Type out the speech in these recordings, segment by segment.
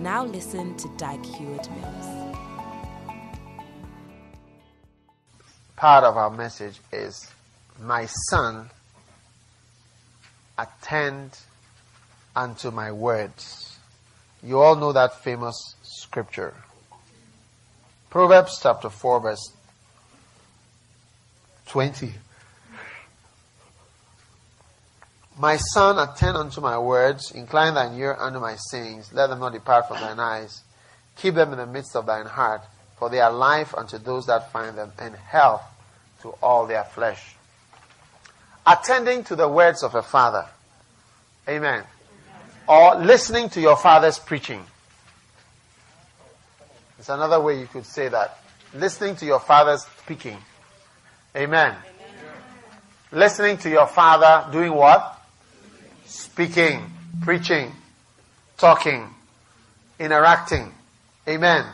Now listen to Dag Heward Mills. Part of our message is My son, attend unto my words. You all know that famous scripture. Proverbs chapter 4, verse 20. My son, attend unto my words, incline thine ear unto my sayings, let them not depart from thine eyes. Keep them in the midst of thine heart, for they are life unto those that find them, and health to all their flesh. Attending to the words of a father. Amen. Or listening to your father's preaching. It's another way you could say that. Listening to your father's speaking. Amen. Amen. Listening to your father doing what? Speaking, preaching, talking, interacting. Amen.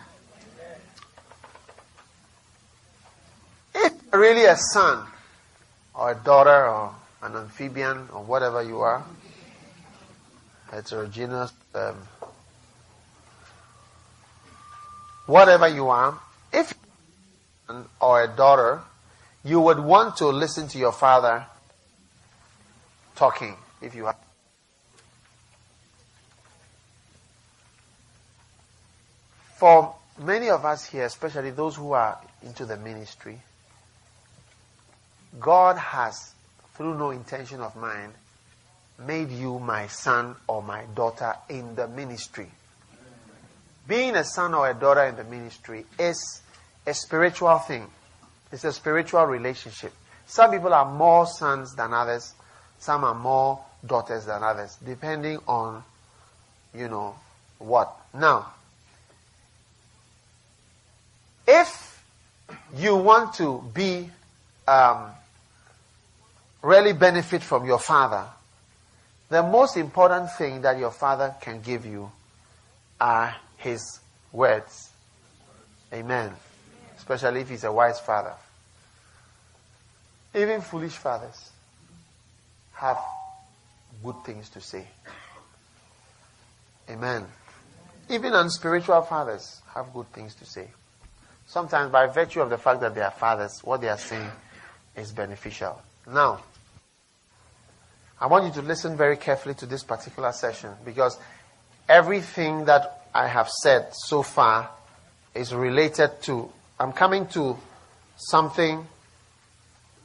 If really a son or a daughter or an amphibian or whatever you are, heterogeneous, um, whatever you are, if or a daughter, you would want to listen to your father talking if you have For many of us here, especially those who are into the ministry, God has, through no intention of mine, made you my son or my daughter in the ministry. Being a son or a daughter in the ministry is a spiritual thing. It's a spiritual relationship. Some people are more sons than others. Some are more daughters than others, depending on, you know, what. Now, if you want to be um, really benefit from your father, the most important thing that your father can give you are his words. Amen. Especially if he's a wise father. Even foolish fathers have good things to say. Amen. Even unspiritual fathers have good things to say. Sometimes, by virtue of the fact that they are fathers, what they are saying is beneficial. Now, I want you to listen very carefully to this particular session because everything that I have said so far is related to, I'm coming to something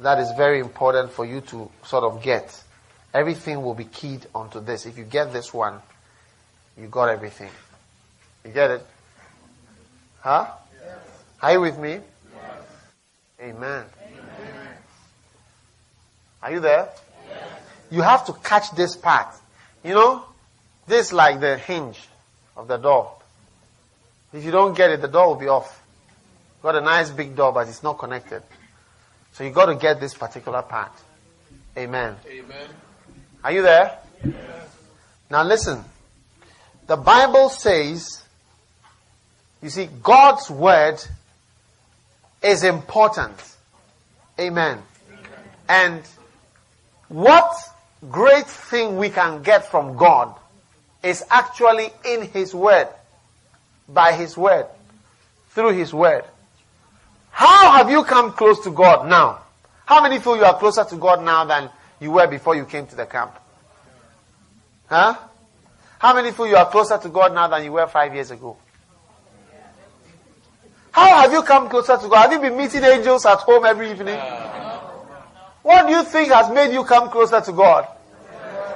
that is very important for you to sort of get. Everything will be keyed onto this. If you get this one, you got everything. You get it? Huh? Are you with me? Yes. Amen. Amen. Are you there? Yes. You have to catch this part. You know, this like the hinge of the door. If you don't get it, the door will be off. Got a nice big door, but it's not connected. So you got to get this particular part. Amen. Amen. Are you there? Yes. Now listen. The Bible says, you see, God's word is important. Amen. And what great thing we can get from God is actually in His Word, by His Word, through His Word. How have you come close to God now? How many feel you are closer to God now than you were before you came to the camp? Huh? How many feel you are closer to God now than you were five years ago? How have you come closer to God? Have you been meeting angels at home every evening? What do you think has made you come closer to God?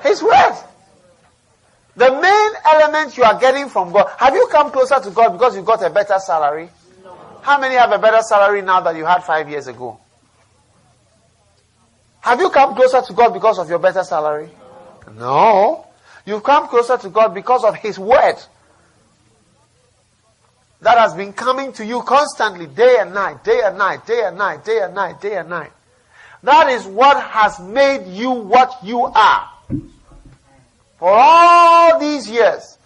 His word. The main element you are getting from God. Have you come closer to God because you got a better salary? How many have a better salary now than you had five years ago? Have you come closer to God because of your better salary? No. You've come closer to God because of His word. That has been coming to you constantly, day and night, day and night, day and night, day and night, day and night. That is what has made you what you are. For all these years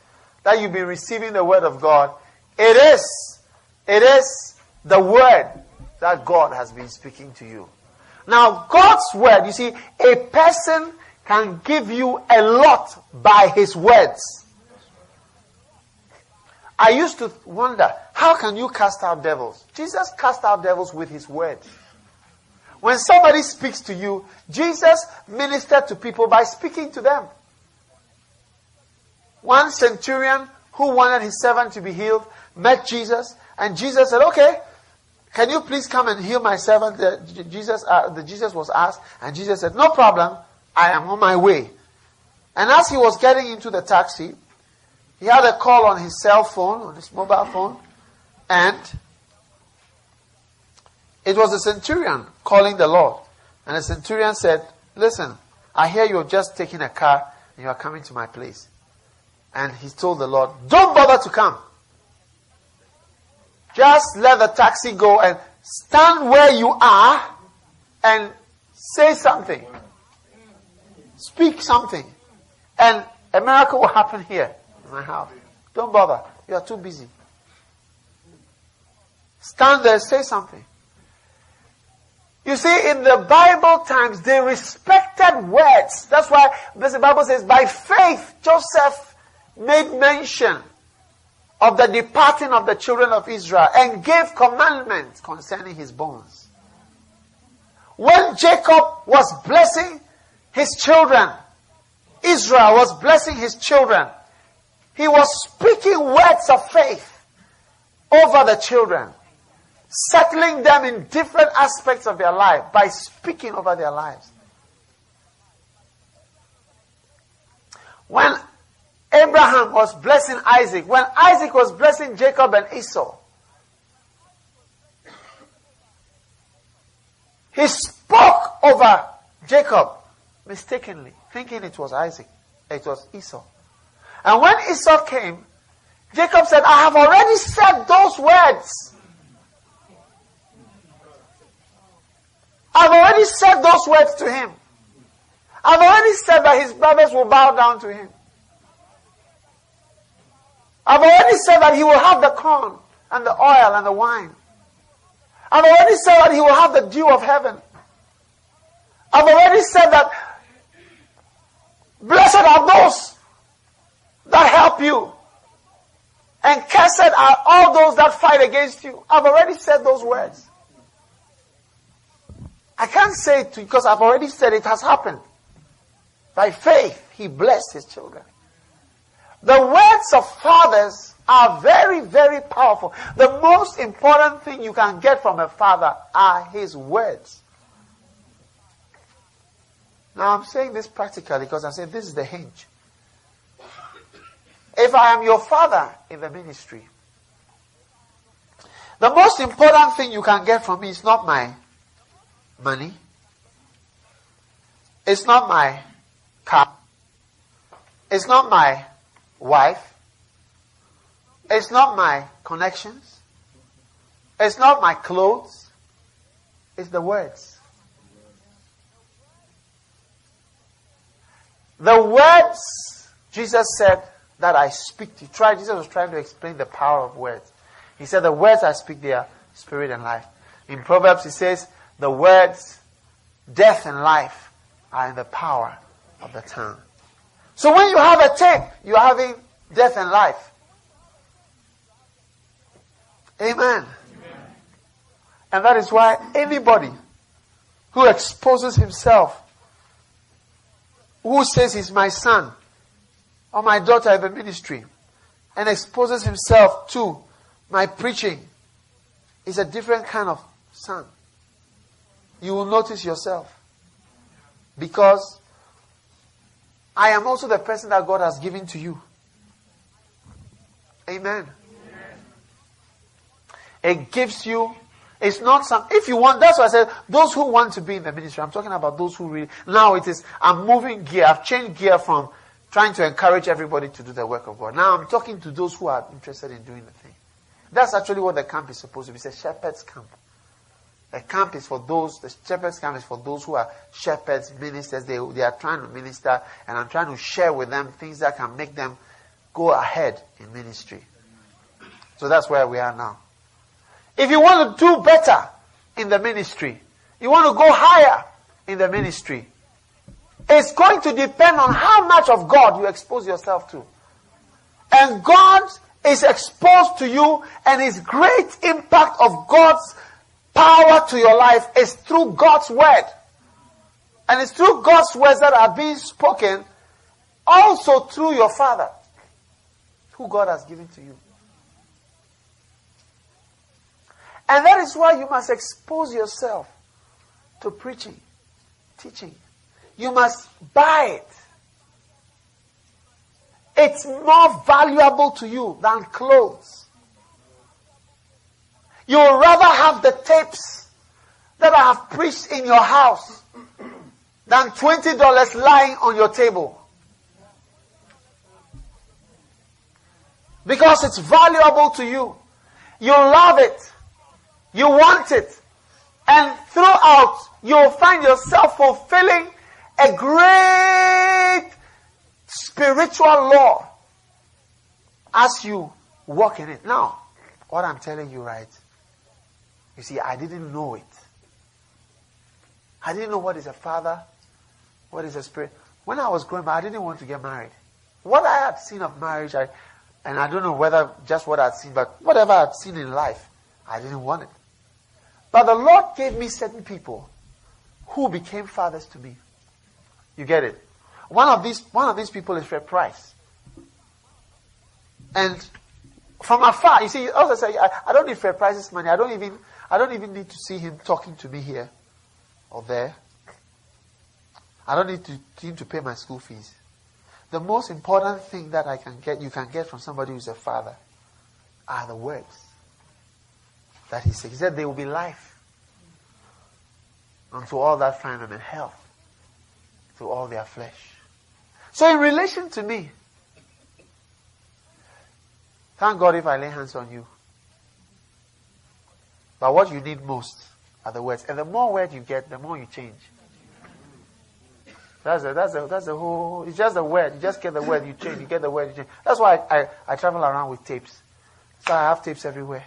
that you've been receiving the word of God, it is, it is the word that God has been speaking to you. Now, God's word, you see, a person can give you a lot by his words. I used to wonder, how can you cast out devils? Jesus cast out devils with his words. When somebody speaks to you, Jesus ministered to people by speaking to them. One centurion who wanted his servant to be healed met Jesus, and Jesus said, Okay, can you please come and heal my servant? The, Jesus, uh, the Jesus was asked, and Jesus said, No problem, I am on my way. And as he was getting into the taxi, he had a call on his cell phone, on his mobile phone, and it was a centurion calling the Lord. And the centurion said, Listen, I hear you're just taking a car and you are coming to my place. And he told the Lord, Don't bother to come. Just let the taxi go and stand where you are and say something. Speak something. And a miracle will happen here my house. Don't bother. You are too busy. Stand there, say something. You see, in the Bible times, they respected words. That's why the Bible says, by faith, Joseph made mention of the departing of the children of Israel and gave commandments concerning his bones. When Jacob was blessing his children, Israel was blessing his children, he was speaking words of faith over the children, settling them in different aspects of their life by speaking over their lives. When Abraham was blessing Isaac, when Isaac was blessing Jacob and Esau, he spoke over Jacob mistakenly, thinking it was Isaac, it was Esau. And when Esau came, Jacob said, I have already said those words. I've already said those words to him. I've already said that his brothers will bow down to him. I've already said that he will have the corn and the oil and the wine. I've already said that he will have the dew of heaven. I've already said that blessed are those that help you. And cursed are all those that fight against you. I've already said those words. I can't say it because I've already said it has happened. By faith, he blessed his children. The words of fathers are very, very powerful. The most important thing you can get from a father are his words. Now I'm saying this practically because I said this is the hinge. If I am your father in the ministry, the most important thing you can get from me is not my money. It's not my car. It's not my wife. It's not my connections. It's not my clothes. It's the words. The words Jesus said that I speak to you. Try, Jesus was trying to explain the power of words. He said, The words I speak, they are spirit and life. In Proverbs, he says, The words, death and life, are in the power of the tongue. So when you have a tape, you're having death and life. Amen. Amen. And that is why anybody who exposes himself, who says he's my son, or my daughter in the ministry and exposes himself to my preaching is a different kind of son. You will notice yourself. Because I am also the person that God has given to you. Amen. Amen. It gives you, it's not some, if you want, that's why I said, those who want to be in the ministry, I'm talking about those who really, now it is, I'm moving gear, I've changed gear from trying to encourage everybody to do the work of God. Now I'm talking to those who are interested in doing the thing. That's actually what the camp is supposed to be. It's a shepherd's camp. A camp is for those, the shepherd's camp is for those who are shepherds, ministers. They, they are trying to minister, and I'm trying to share with them things that can make them go ahead in ministry. So that's where we are now. If you want to do better in the ministry, you want to go higher in the ministry, it's going to depend on how much of God you expose yourself to. And God is exposed to you and his great impact of God's power to your life is through God's word. And it's through God's words that are being spoken also through your father, who God has given to you. And that is why you must expose yourself to preaching, teaching. You must buy it. It's more valuable to you than clothes. You would rather have the tapes that I have preached in your house than $20 lying on your table. Because it's valuable to you. You love it. You want it. And throughout, you'll find yourself fulfilling a great spiritual law as you walk in it. Now, what I'm telling you, right? You see, I didn't know it. I didn't know what is a father, what is a spirit. When I was growing up, I didn't want to get married. What I had seen of marriage, I, and I don't know whether just what I'd seen, but whatever I'd seen in life, I didn't want it. But the Lord gave me certain people who became fathers to me. You get it? One of these, one of these people is Fred Price. And from afar, you see, also say, I, I don't need Fred Price's money. I don't even, I don't even need to see him talking to me here or there. I don't need to, him to pay my school fees. The most important thing that I can get, you can get from somebody who's a father, are the words that he. He said there will be life unto all that find them in health to all their flesh. So in relation to me, thank God if I lay hands on you. But what you need most are the words. And the more words you get, the more you change. That's the, that's the, that's the whole, it's just the word. You just get the word, you change, you get the word, you change. That's why I, I, I travel around with tapes. So I have tapes everywhere.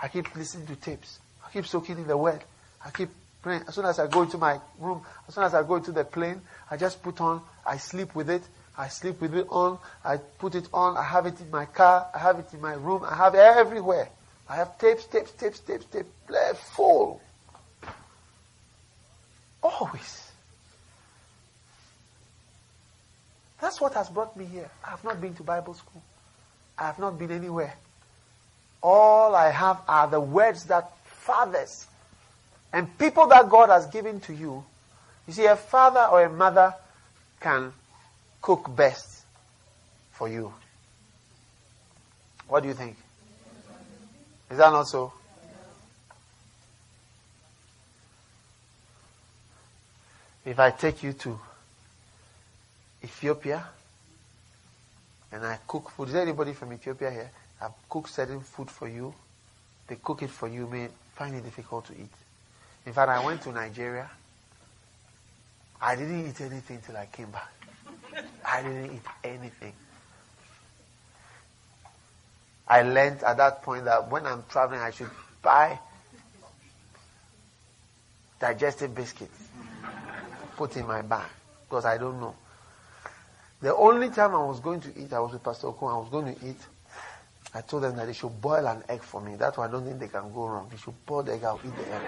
I keep listening to tapes. I keep soaking in the word. I keep praying. As soon as I go into my room, as soon as I go into the plane, I just put on, I sleep with it. I sleep with it on. I put it on. I have it in my car. I have it in my room. I have it everywhere. I have tapes, tapes, tapes, tapes, tapes, full. Always. That's what has brought me here. I have not been to Bible school. I have not been anywhere. All I have are the words that fathers and people that God has given to you you see, a father or a mother can cook best for you. What do you think? Is that not so? If I take you to Ethiopia and I cook food, is there anybody from Ethiopia here? I've cooked certain food for you. They cook it for you, may find it difficult to eat. In fact, I went to Nigeria I didn't eat anything till I came back. I didn't eat anything. I learned at that point that when I'm traveling, I should buy digestive biscuits, put in my bag, because I don't know. The only time I was going to eat, I was with Pastor Okon, I was going to eat. I told them that they should boil an egg for me. That's why I don't think they can go wrong. They should boil the egg, I'll eat the egg.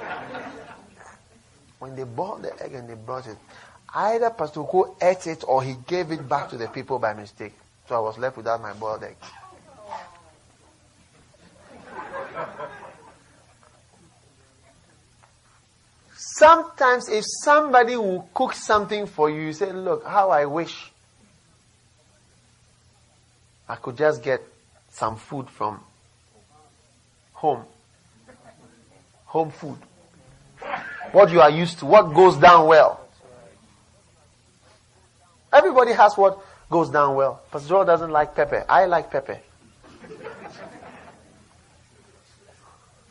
When they boiled the egg and they brought it, either Pastor Ko ate it or he gave it back to the people by mistake. So I was left without my boiled egg. Sometimes if somebody will cook something for you, you say, look, how I wish I could just get some food from home. Home food. What you are used to, what goes down well. Everybody has what goes down well. Pastor Joel doesn't like pepper. I like pepper.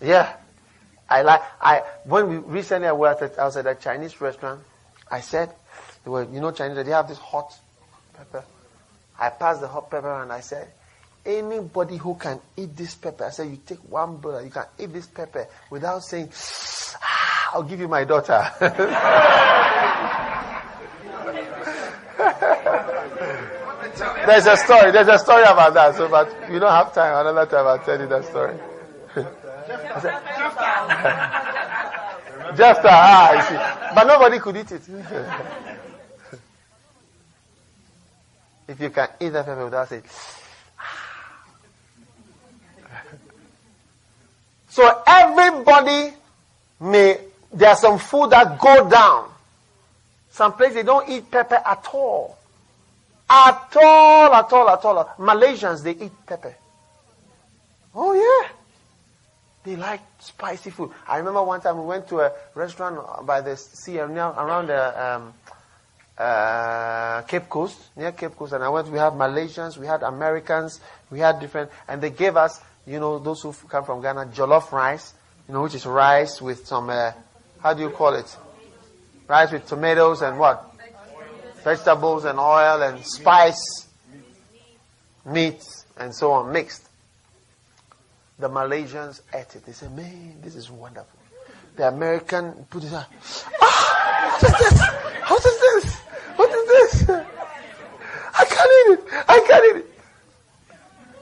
Yeah. I like, I, when we recently I was at, I was at a Chinese restaurant, I said, were, you know Chinese, they have this hot pepper. I passed the hot pepper and I said, anybody who can eat this pepper, I said, you take one brother, you can eat this pepper without saying, ah, I'll give you my daughter. there's a story, there's a story about that, so but you don't have time, another time I'll tell you that story. Just ah, see. But nobody could eat it. if you can eat that pepper without saying, So everybody may, there's some food that go down. Some places they don't eat pepper at all. At all, at all, at all. Malaysians, they eat pepper. Oh yeah. They like spicy food. I remember one time we went to a restaurant by the sea around the um, uh, Cape Coast, near Cape Coast, and I went. We had Malaysians, we had Americans, we had different, and they gave us, you know, those who come from Ghana, jollof rice, you know, which is rice with some, uh, how do you call it? Rice with tomatoes and what? Vegetables and oil and spice, meat, and so on, mixed. The Malaysians ate it. They said, man, this is wonderful. The American put it out. Ah, what is this? What is this? What is this? I can't eat it. I can't eat it.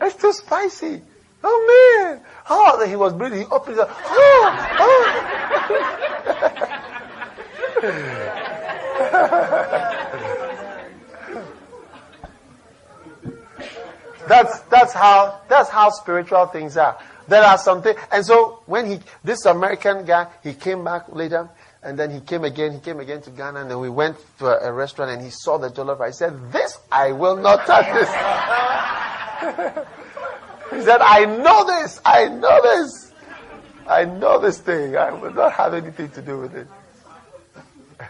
It's too spicy. Oh man. Oh, he was breathing. He opened his Oh, oh. that's that's how that's how spiritual things are. There are something, and so when he, this American guy, he came back later, and then he came again, he came again to Ghana, and then we went to a, a restaurant, and he saw the jollof rice. He said, "This I will not touch this." he said, "I know this, I know this, I know this thing. I will not have anything to do with it."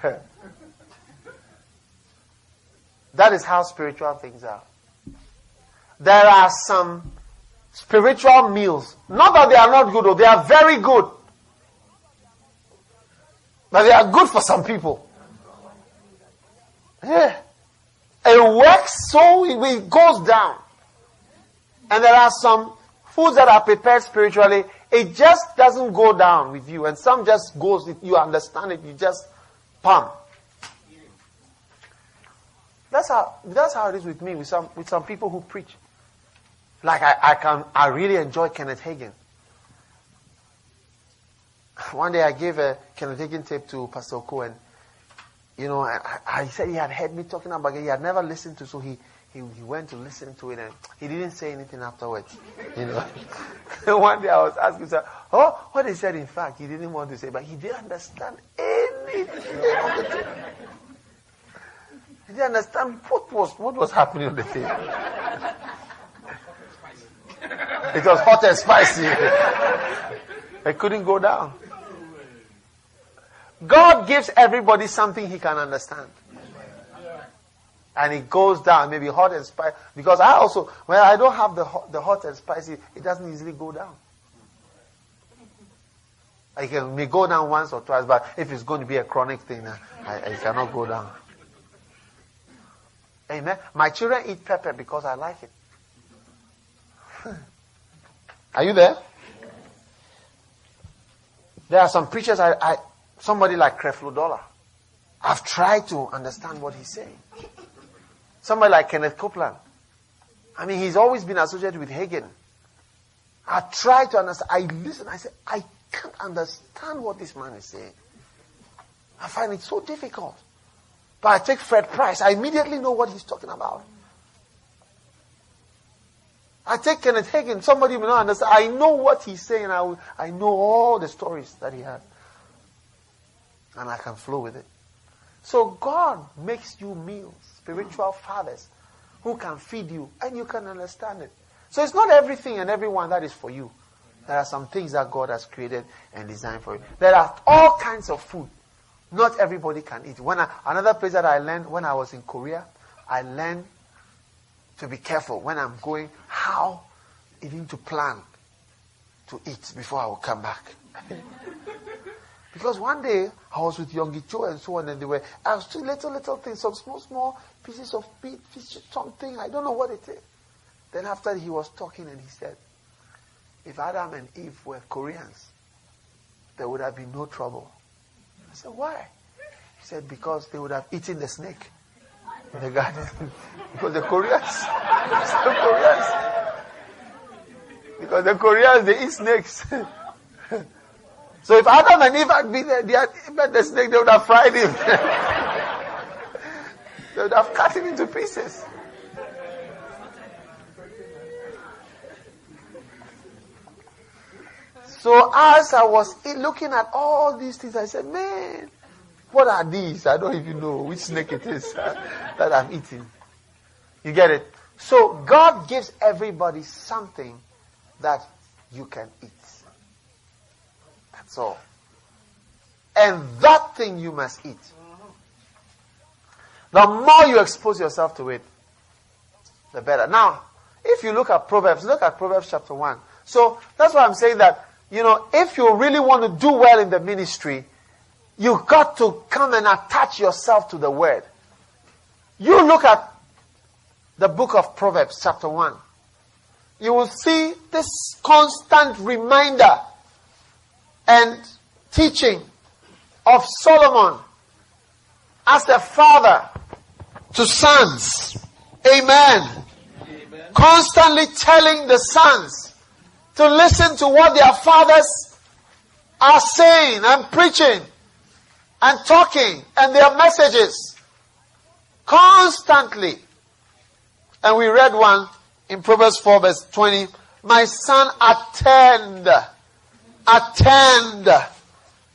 that is how spiritual things are. There are some spiritual meals. Not that they are not good, though, they are very good. But they are good for some people. Yeah. It works so it goes down. And there are some foods that are prepared spiritually. It just doesn't go down with you. And some just goes, if you understand it, you just pump. That's how, that's how it is with me, with some, with some people who preach. Like I, I can, I really enjoy Kenneth Hagin. One day I gave a Kenneth Hagin tape to Pastor Cohen. You know, I, I said he had heard me talking about it. He had never listened to, so he, he, he went to listen to it and he didn't say anything afterwards. You know. One day I was asking him, oh, what he said in fact, he didn't want to say, but he didn't understand anything He didn't understand what was, what was happening on the tape. It was hot and spicy. it couldn't go down. God gives everybody something he can understand. And it goes down, maybe hot and spicy. Because I also, when I don't have the hot, the hot and spicy, it doesn't easily go down. I can may go down once or twice, but if it's going to be a chronic thing, uh, I, I cannot go down. Amen. My children eat pepper because I like it. Are you there? There are some preachers, I, I somebody like Creflo Dollar. I've tried to understand what he's saying. Somebody like Kenneth Copeland. I mean, he's always been associated with Hagin. I try to understand. I listen. I say, I can't understand what this man is saying. I find it so difficult. But I take Fred Price. I immediately know what he's talking about. I take Kenneth Hagin. Somebody may not understand. I know what he's saying. I, I know all the stories that he had. And I can flow with it. So God makes you meals, spiritual fathers who can feed you and you can understand it. So it's not everything and everyone that is for you. There are some things that God has created and designed for you. There are all kinds of food. Not everybody can eat. When I, another place that I learned when I was in Korea, I learned to be careful when I'm going, how even to plan to eat before I will come back. because one day I was with Yonggi Cho and so on, and they were I was doing little little things, some small small pieces of meat, something I don't know what it is. Then after he was talking and he said, if Adam and Eve were Koreans, there would have been no trouble. I said, why? He said, because they would have eaten the snake in the garden. because the Koreans, the Koreans, because the Koreans, they eat snakes. so if Adam and Eve had been there, they had the snake, they would have fried him. they would have cut him into pieces. So as I was looking at all these things, I said, man, what are these? I don't even know which snake it is uh, that I'm eating. You get it? So God gives everybody something that you can eat. All. And that thing you must eat. The more you expose yourself to it, the better. Now, if you look at Proverbs, look at Proverbs chapter 1. So that's why I'm saying that, you know, if you really want to do well in the ministry, you've got to come and attach yourself to the word. You look at the book of Proverbs, chapter 1 you will see this constant reminder and teaching of Solomon as a father to sons. Amen. Amen. Constantly telling the sons to listen to what their fathers are saying and preaching and talking and their messages. Constantly. And we read one in Proverbs 4 verse 20, my son, attend, attend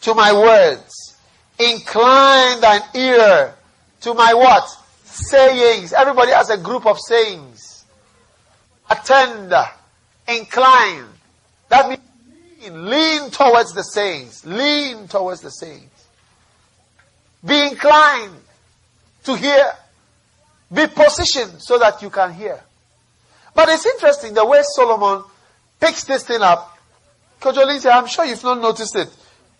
to my words. Incline thine ear to my what? Sayings. Everybody has a group of sayings. Attend, incline. That means lean, lean towards the sayings. Lean towards the sayings. Be inclined to hear. Be positioned so that you can hear. But it's interesting the way Solomon picks this thing up. Kojolin I'm sure you've not noticed it.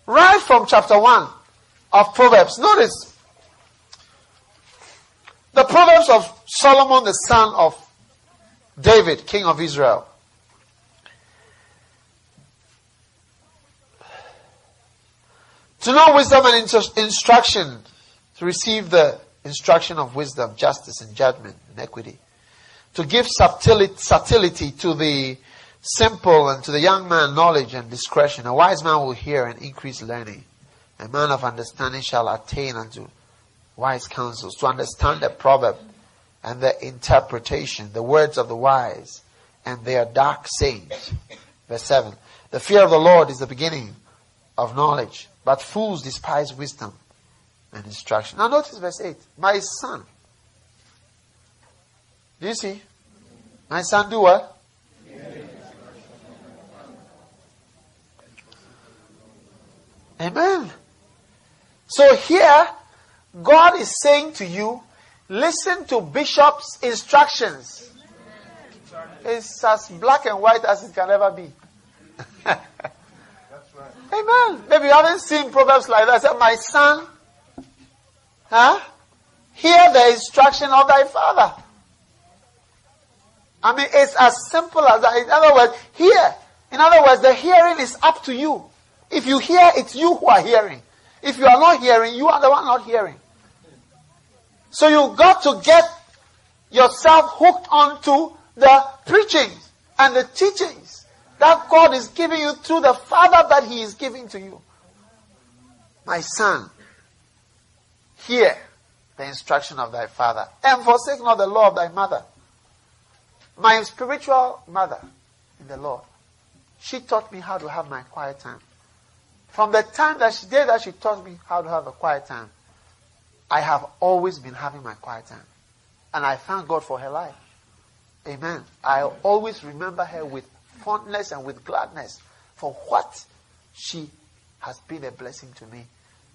Right from chapter 1 of Proverbs. Notice the Proverbs of Solomon, the son of David, king of Israel. To know wisdom and instruction, to receive the instruction of wisdom, justice, and judgment, and equity to give subtlety to the simple and to the young man knowledge and discretion. A wise man will hear and increase learning. A man of understanding shall attain unto wise counsels. To understand the proverb and the interpretation, the words of the wise and their dark sayings. Verse 7. The fear of the Lord is the beginning of knowledge, but fools despise wisdom and instruction. Now notice verse 8. My son, do you see? My son do what? Amen. So here, God is saying to you, listen to Bishop's instructions. It's as black and white as it can ever be. Amen. Maybe you haven't seen Proverbs like that. I said, my son, huh? Hear the instruction of thy father. I mean, it's as simple as that. In other words, hear. In other words, the hearing is up to you. If you hear, it's you who are hearing. If you are not hearing, you are the one not hearing. So you got to get yourself hooked onto the preachings and the teachings that God is giving you through the Father that He is giving to you. My son, hear the instruction of thy father, and forsake not the law of thy mother. My spiritual mother in the Lord, she taught me how to have my quiet time. From the time that she did that, she taught me how to have a quiet time. I have always been having my quiet time. And I thank God for her life. Amen. I always remember her with fondness and with gladness for what she has been a blessing to me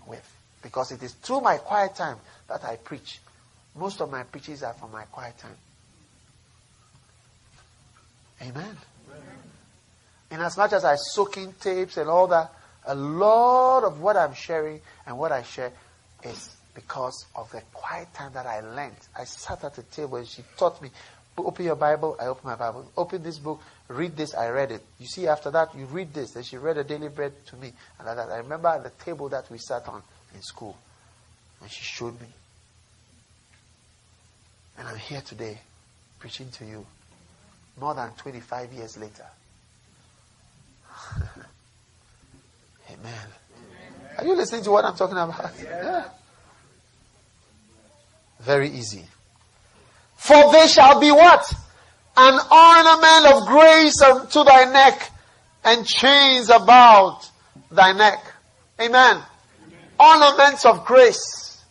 with. Because it is through my quiet time that I preach. Most of my preachings are from my quiet time. Amen. In as much as I soak in tapes and all that, a lot of what I'm sharing and what I share is because of the quiet time that I learned. I sat at the table and she taught me, open your Bible, I open my Bible. Open this book, read this, I read it. You see, after that, you read this. Then she read a daily bread to me. And like that. I remember the table that we sat on in school. And she showed me. And I'm here today preaching to you more than 25 years later. Amen. Are you listening to what I'm talking about? Yeah. Very easy. For they shall be what? An ornament of grace unto thy neck and chains about thy neck. Amen. Ornaments of grace.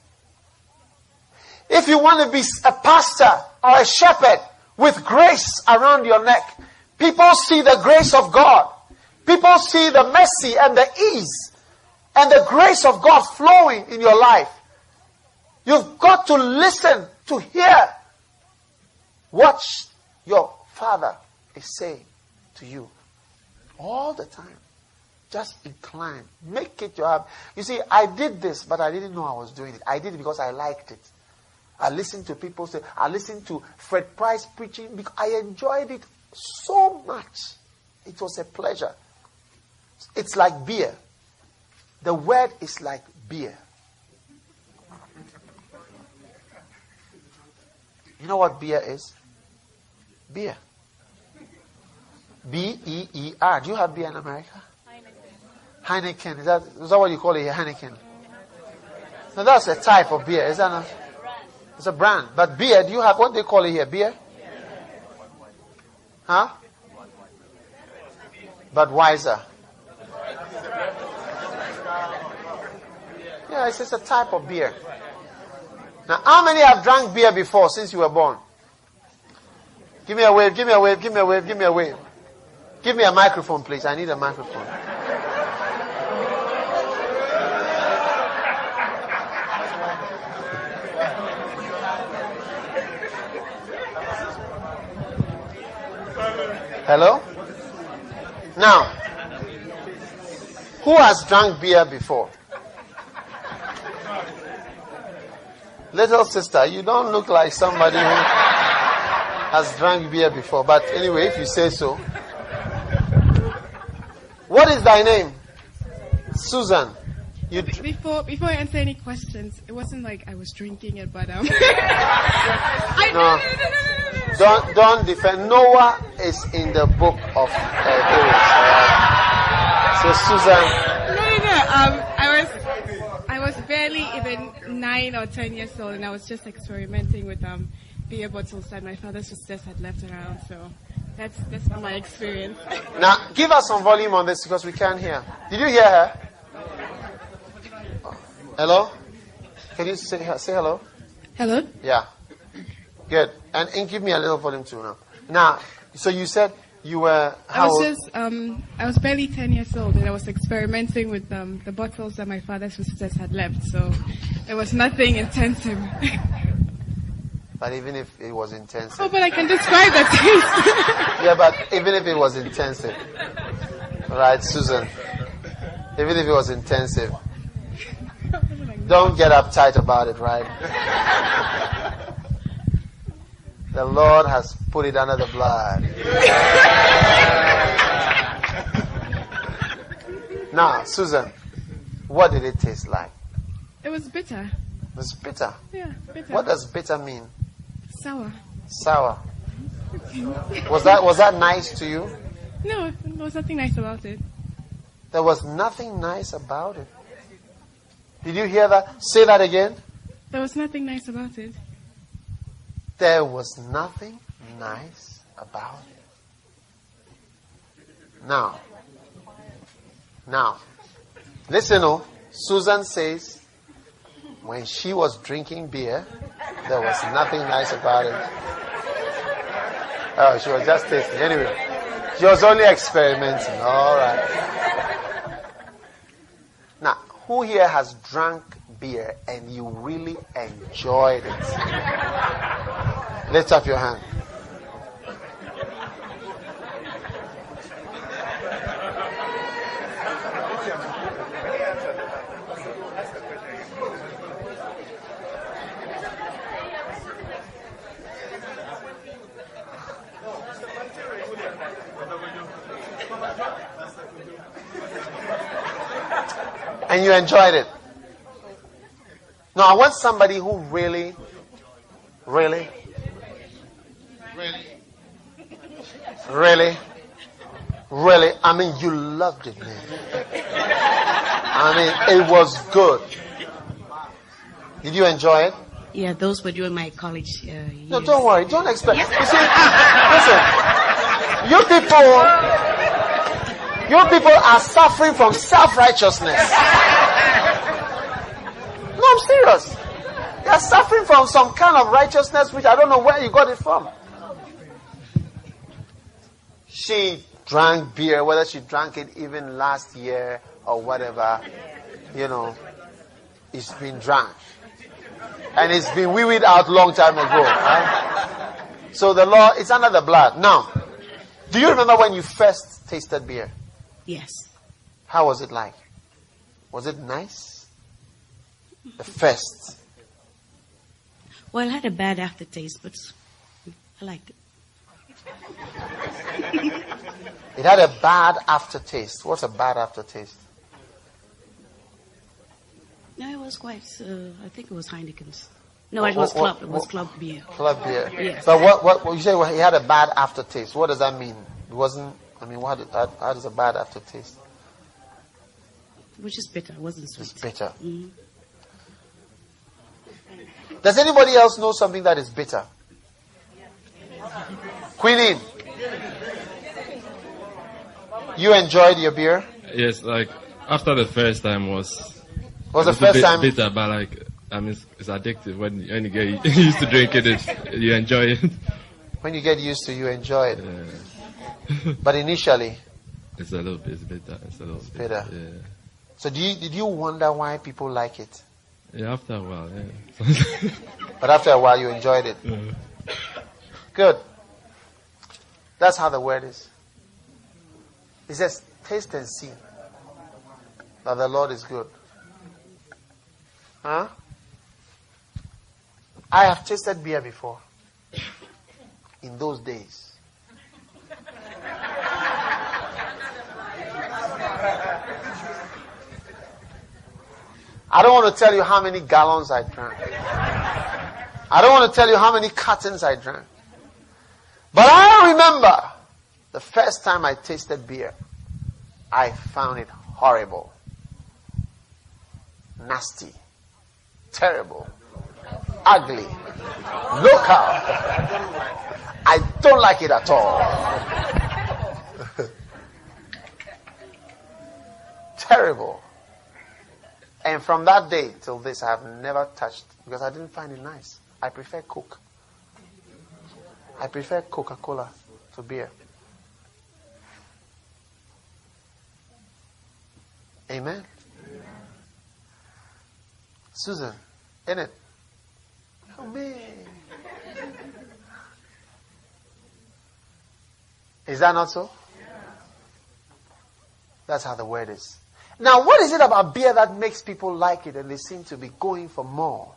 If you want to be a pastor or a shepherd with grace around your neck, people see the grace of God. People see the mercy and the ease and the grace of God flowing in your life. You've got to listen to hear what your father is saying to you all the time. Just incline. Make it your habit. You see, I did this, but I didn't know I was doing it. I did it because I liked it. I listened to people say, I listened to Fred Price preaching because I enjoyed it so much. It was a pleasure. It's like beer. The word is like beer. You know what beer is? Beer. B E E R. Do you have beer in America? Heineken. Heineken. Is that, is that what you call it here? Heineken. No, that's a type of beer. Is that not? It's a brand. But beer, do you have what they call it here? Beer? Huh? Budweiser. Yeah, it's just a type of beer. Now, how many have drank beer before since you were born? Give me a wave, give me a wave, give me a wave, give me a wave. Give me a microphone, please. I need a microphone. Hello? Now, who has drunk beer before? Little sister, you don't look like somebody who has drank beer before. But anyway, if you say so. What is thy name? Susan. You d- before before I answer any questions, it wasn't like I was drinking it, but um. I, no. no, no, no, don't don't defend. Noah is in the book of uh, So Susan. No, no, no. Um, I was I was barely even nine or ten years old, and I was just experimenting with um, beer bottles that my father's sisters had left around. So that's that's my experience. now, give us some volume on this because we can't hear. Did you hear her? Hello. Can you say say hello? Hello. Yeah. Good. And, and give me a little volume too now. Now, so you said you were I was just um, I was barely ten years old and I was experimenting with um, the bottles that my father's sisters had left. So it was nothing intensive. but even if it was intensive. Oh, but I can describe the taste. yeah, but even if it was intensive, right, Susan? Even if it was intensive, don't get uptight about it, right? The Lord has put it under the blood. now, Susan, what did it taste like? It was bitter. It was bitter? Yeah, bitter. What does bitter mean? Sour. Sour. was that was that nice to you? No, there was nothing nice about it. There was nothing nice about it. Did you hear that? Say that again. There was nothing nice about it. There was nothing nice about it. Now, now, listen, oh, Susan says when she was drinking beer, there was nothing nice about it. Oh, she was just tasting. Anyway, she was only experimenting. All right. Now, who here has drunk beer and you really enjoyed it? Lift up your hand. and you enjoyed it. No, I want somebody who really, really really, really, really, I mean, you loved it, man. I mean, it was good. Did you enjoy it? Yeah, those were during my college uh, years. No, don't worry. Don't expect. You see, listen. You people, you people are suffering from self-righteousness. No, I'm serious. You are suffering from some kind of righteousness which I don't know where you got it from. She drank beer, whether she drank it even last year or whatever, you know, it's been drunk and it's been weeded out long time ago. Right? So the law, it's under the blood. Now, do you remember when you first tasted beer? Yes. How was it like? Was it nice? The first. Well, it had a bad aftertaste, but I liked it. It had a bad aftertaste. What's a bad aftertaste? No, it was quite. Uh, I think it was Heineken's. No, it was What- what- club. It was what- club beer. Club beer. Yes. So what, what, what you say well, he had a bad aftertaste. What does that mean? It wasn't, I mean, what, how, how does a bad aftertaste? It was just bitter. It wasn't sweet. It's sweet. bitter. Mhm. Does anybody else know something that is bitter? Queenin, you enjoyed your beer? Yes, like after the first time was Was the first bit time? bitter, but like I mean, it's, it's addictive when when you get used to drinking it, you enjoy it. When you get used to, you enjoy it. Yeah. But initially, It's a little bit it's bitter. It's a little bit bitter. Yeah. so do you, did you wonder why people like it? Yeah, after a while, yeah. But after a while, you enjoyed it. Yeah. Good. That's how the word is. It says, taste and see that the Lord is good. Huh? I have tasted beer before. In those days. I don't want to tell you how many gallons I drank. I don't want to tell you how many cartons I drank. But I remember the first time I tasted beer, I found it horrible, nasty, terrible, ugly, local. I don't like it at all. terrible. And from that day till this, I have never touched because I didn't find it nice. I prefer Coke. I prefer Coca Cola to beer. Amen. Susan, in it. Oh, man. Is that not so? That's how the word is. Now, what is it about beer that makes people like it and they seem to be going for more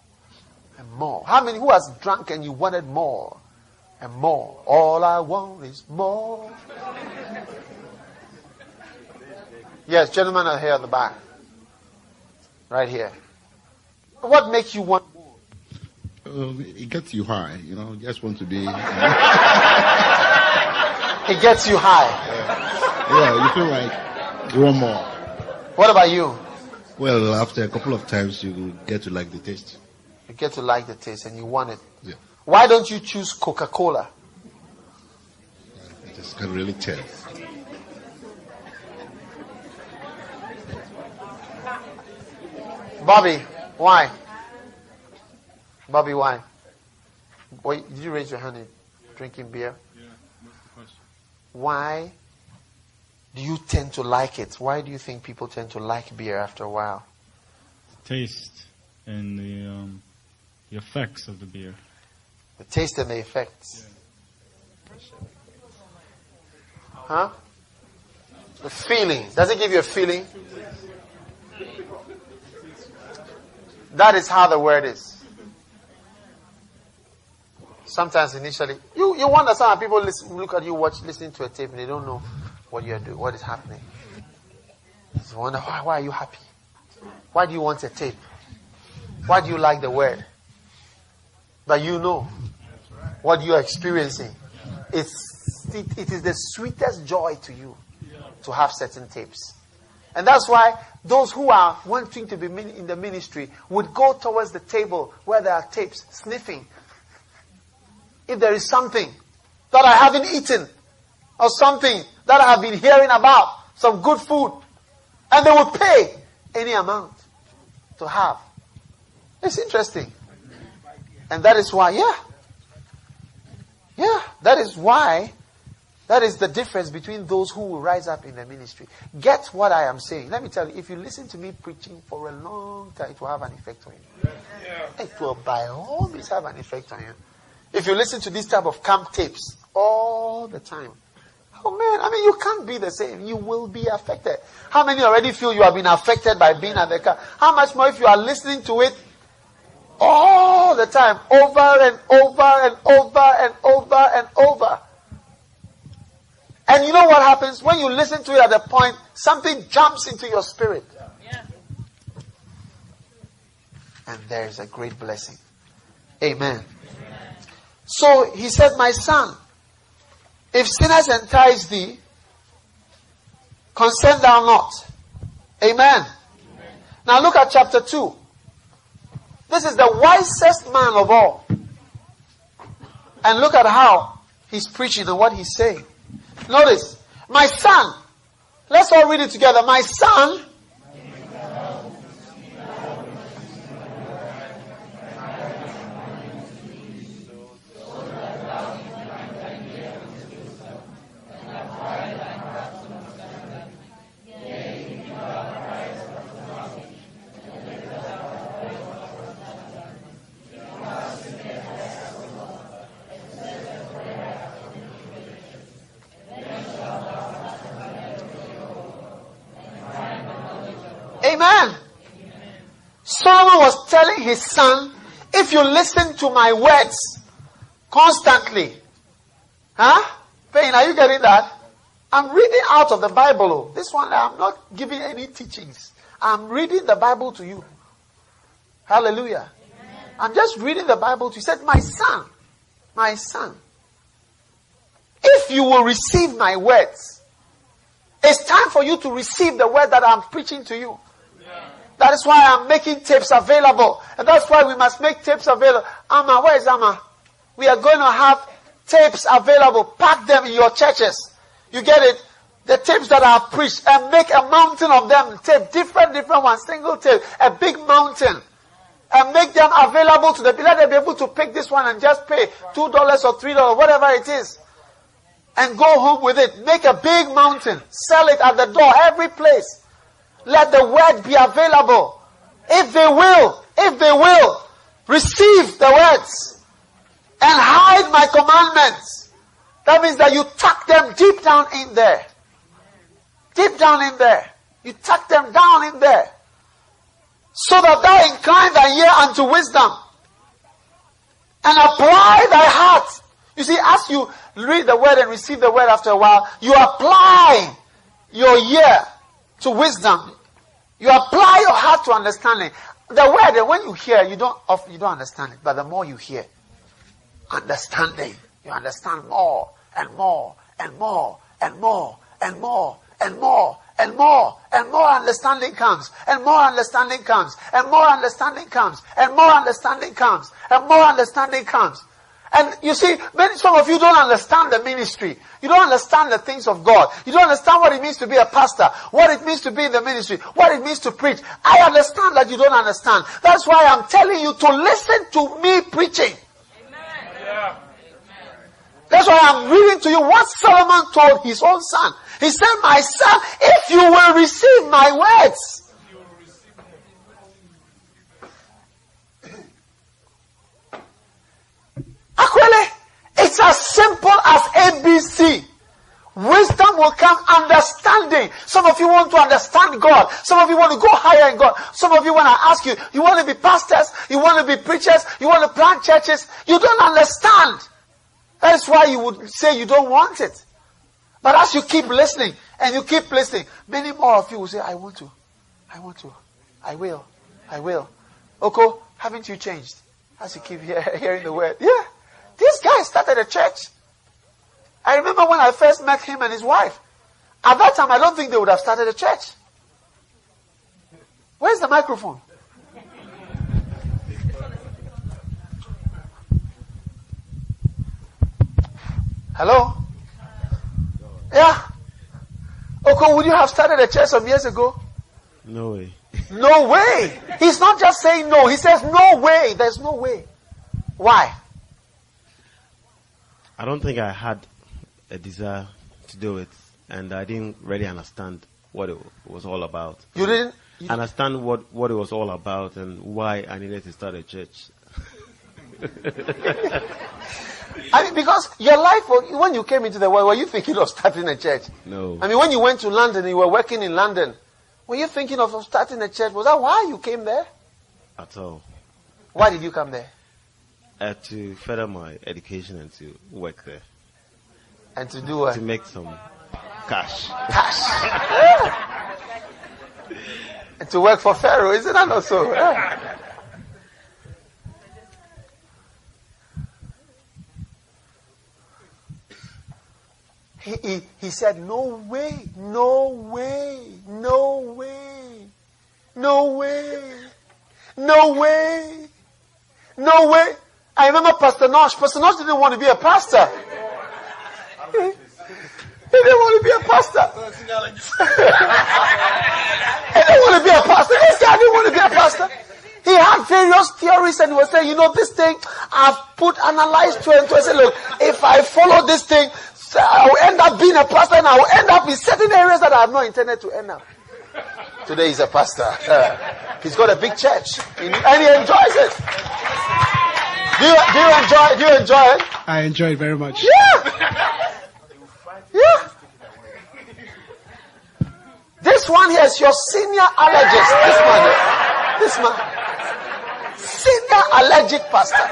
and more? How many, who has drunk and you wanted more and more? All I want is more. Yes, gentlemen are here at the back. Right here. What makes you want more? Uh, it gets you high, you know. You just want to be. It gets you high. Yeah, you feel like you want more. What about you? Well, after a couple of times, you get to like the taste. You get to like the taste and you want it. Yeah, Why don't you choose Coca Cola? I just can really tell. Bobby, why? Bobby, why? Wait, did you raise your hand in drinking beer? Why do you tend to like it? Why do you think people tend to like beer after a while? taste and the um, the effects of the beer. The taste and the effects. Huh? The feeling. Does it give you a feeling? That is how the word is. Sometimes initially, you, you wonder some people listen, look at you watch, listening to a tape and they don't know what you're doing, what is happening. You wonder why, why are you happy? Why do you want a tape? Why do you like the word? But you know what you're experiencing. It's, it, it is the sweetest joy to you to have certain tapes. And that's why those who are wanting to be in the ministry would go towards the table where there are tapes, sniffing. If there is something that I haven't eaten, or something that I have been hearing about, some good food, and they would pay any amount to have. It's interesting. And that is why, yeah. Yeah, that is why that is the difference between those who will rise up in the ministry. Get what I am saying. Let me tell you, if you listen to me preaching for a long time, it will have an effect on you. Yeah. It will by all means have an effect on you. If you listen to this type of camp tapes all the time, oh man, I mean, you can't be the same. You will be affected. How many already feel you have been affected by being at the camp? How much more if you are listening to it all the time, over and over and over and over and over? And you know what happens? When you listen to it at the point, something jumps into your spirit. Yeah. And there is a great blessing. Amen. Amen. So he said, My son, if sinners entice thee, consent thou not. Amen. Amen. Now look at chapter 2. This is the wisest man of all. And look at how he's preaching and what he's saying. Notice, my son. Let's all read it together. My son. telling his son, if you listen to my words constantly, huh? Payne, are you getting that? I'm reading out of the Bible. Oh. This one, I'm not giving any teachings. I'm reading the Bible to you. Hallelujah. Amen. I'm just reading the Bible to you. He said, My son, my son, if you will receive my words, it's time for you to receive the word that I'm preaching to you. That is why I'm making tapes available. And that's why we must make tapes available. Amma, where is Amma? We are going to have tapes available. Pack them in your churches. You get it? The tapes that have preached and make a mountain of them. Tape, different, different ones. Single tape. A big mountain. And make them available to the people. Let them be able to pick this one and just pay $2 or $3, whatever it is. And go home with it. Make a big mountain. Sell it at the door, every place. Let the word be available. If they will, if they will, receive the words and hide my commandments. That means that you tuck them deep down in there. Deep down in there. You tuck them down in there. So that thou incline thy ear unto wisdom. And apply thy heart. You see, as you read the word and receive the word after a while, you apply your ear to wisdom. You apply your heart to understanding. The word, when you hear, you don't, you don't understand it. But the more you hear, understanding, you understand more and more and more and more and more and more and more and more understanding comes and more understanding comes and more understanding comes and more understanding comes and more understanding comes and you see, many, some of you don't understand the ministry. You don't understand the things of God. You don't understand what it means to be a pastor, what it means to be in the ministry, what it means to preach. I understand that you don't understand. That's why I'm telling you to listen to me preaching. Amen. That's why I'm reading to you what Solomon told his own son. He said, My son, if you will receive my words, Actually, it's as simple as ABC. Wisdom will come, understanding. Some of you want to understand God. Some of you want to go higher in God. Some of you want to ask you, you want to be pastors, you want to be preachers, you want to plant churches. You don't understand. That is why you would say you don't want it. But as you keep listening and you keep listening, many more of you will say, I want to. I want to. I will. I will. Oko, haven't you changed? As you keep hearing the word. Yeah. This guy started a church. I remember when I first met him and his wife. At that time, I don't think they would have started a church. Where's the microphone? Hello? Yeah. Oko, would you have started a church some years ago? No way. No way. He's not just saying no. He says no way. There's no way. Why? I don't think I had a desire to do it, and I didn't really understand what it was all about. You didn't? You understand what, what it was all about and why I needed to start a church. I mean, because your life, when you came into the world, were you thinking of starting a church? No. I mean, when you went to London, you were working in London. Were you thinking of starting a church? Was that why you came there? At all. Why did you come there? Uh, to further my education and to work there. And to do what? To make some cash. Cash. and to work for Pharaoh, isn't that not so? He, he, he said, No way, no way, no way, no way, no way, no way. I remember Pastor Nosh. Pastor Nosh didn't want to be a pastor. He, didn't want to be a pastor. he didn't want to be a pastor. This guy didn't want to be a pastor. He had various theories and he was saying, you know, this thing, I've put, analyzed to and to. I said, look, if I follow this thing, I will end up being a pastor and I will end up in certain areas that I have not intended to end up. Today he's a pastor. He's got a big church and he enjoys it. Do you, do you enjoy Do you enjoy it? I enjoy it very much. Yeah. Yeah. This one here is your senior allergist. This man. This man. Senior allergic pastor.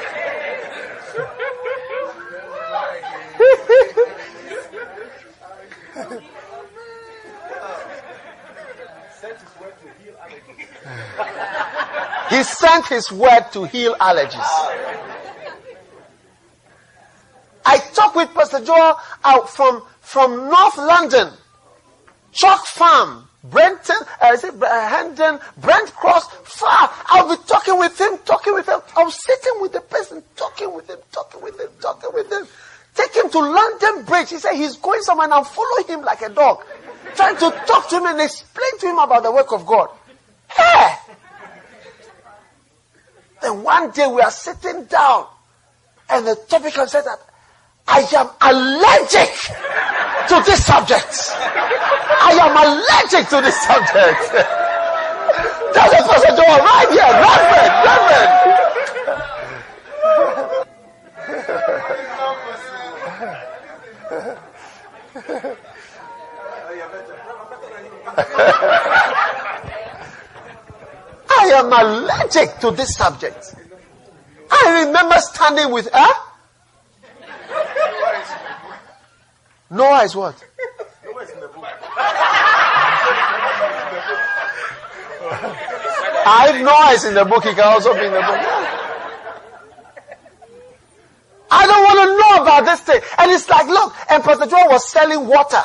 He sent his word to heal allergies. I talked with Pastor Joel from, from North London, Chalk Farm, Brenton, uh, is it uh, Hendon, Brent Cross, far. I'll be talking with him, talking with him. I'm sitting with the person, talking with him, talking with him, talking with him. Take him to London Bridge. He said he's going somewhere and I'm following him like a dog. Trying to talk to him and explain to him about the work of God. Hey! Then one day we are sitting down and the topic said that I am allergic to this subject. I am allergic to this subject. That's the person to right here. Reverend, Reverend. I am allergic to this subject. I remember standing with her. Noah is what? Noah is in the book. I Noah is in the book. He can also be in the book. I don't want to know about this thing. And it's like, look, and Pastor Joel was selling water.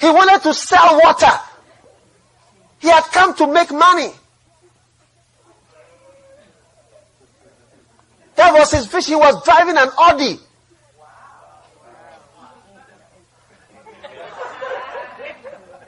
He wanted to sell water. He had come to make money. That was his fish. He was driving an Audi.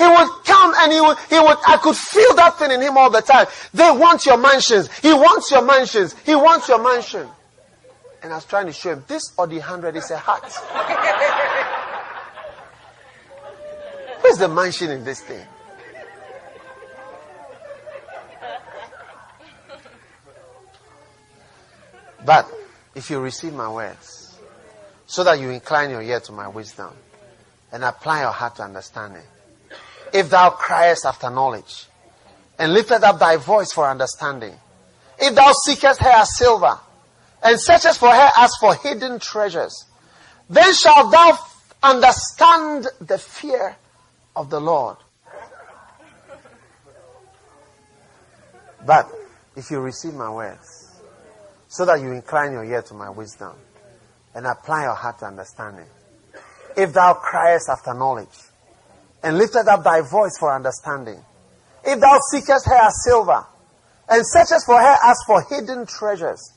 He would come and he would, he would, I could feel that thing in him all the time. They want your mansions. He wants your mansions. He wants your mansion. And I was trying to show him this or the hundred is a hat. Where's the mansion in this thing? But if you receive my words, so that you incline your ear to my wisdom and apply your heart to understanding, if thou criest after knowledge, and lifted up thy voice for understanding, if thou seekest her as silver, and searchest for her as for hidden treasures, then shalt thou understand the fear of the Lord. But if you receive my words, so that you incline your ear to my wisdom, and apply your heart to understanding, if thou criest after knowledge, and lifted up thy voice for understanding, if thou seekest her as silver, and searchest for her as for hidden treasures,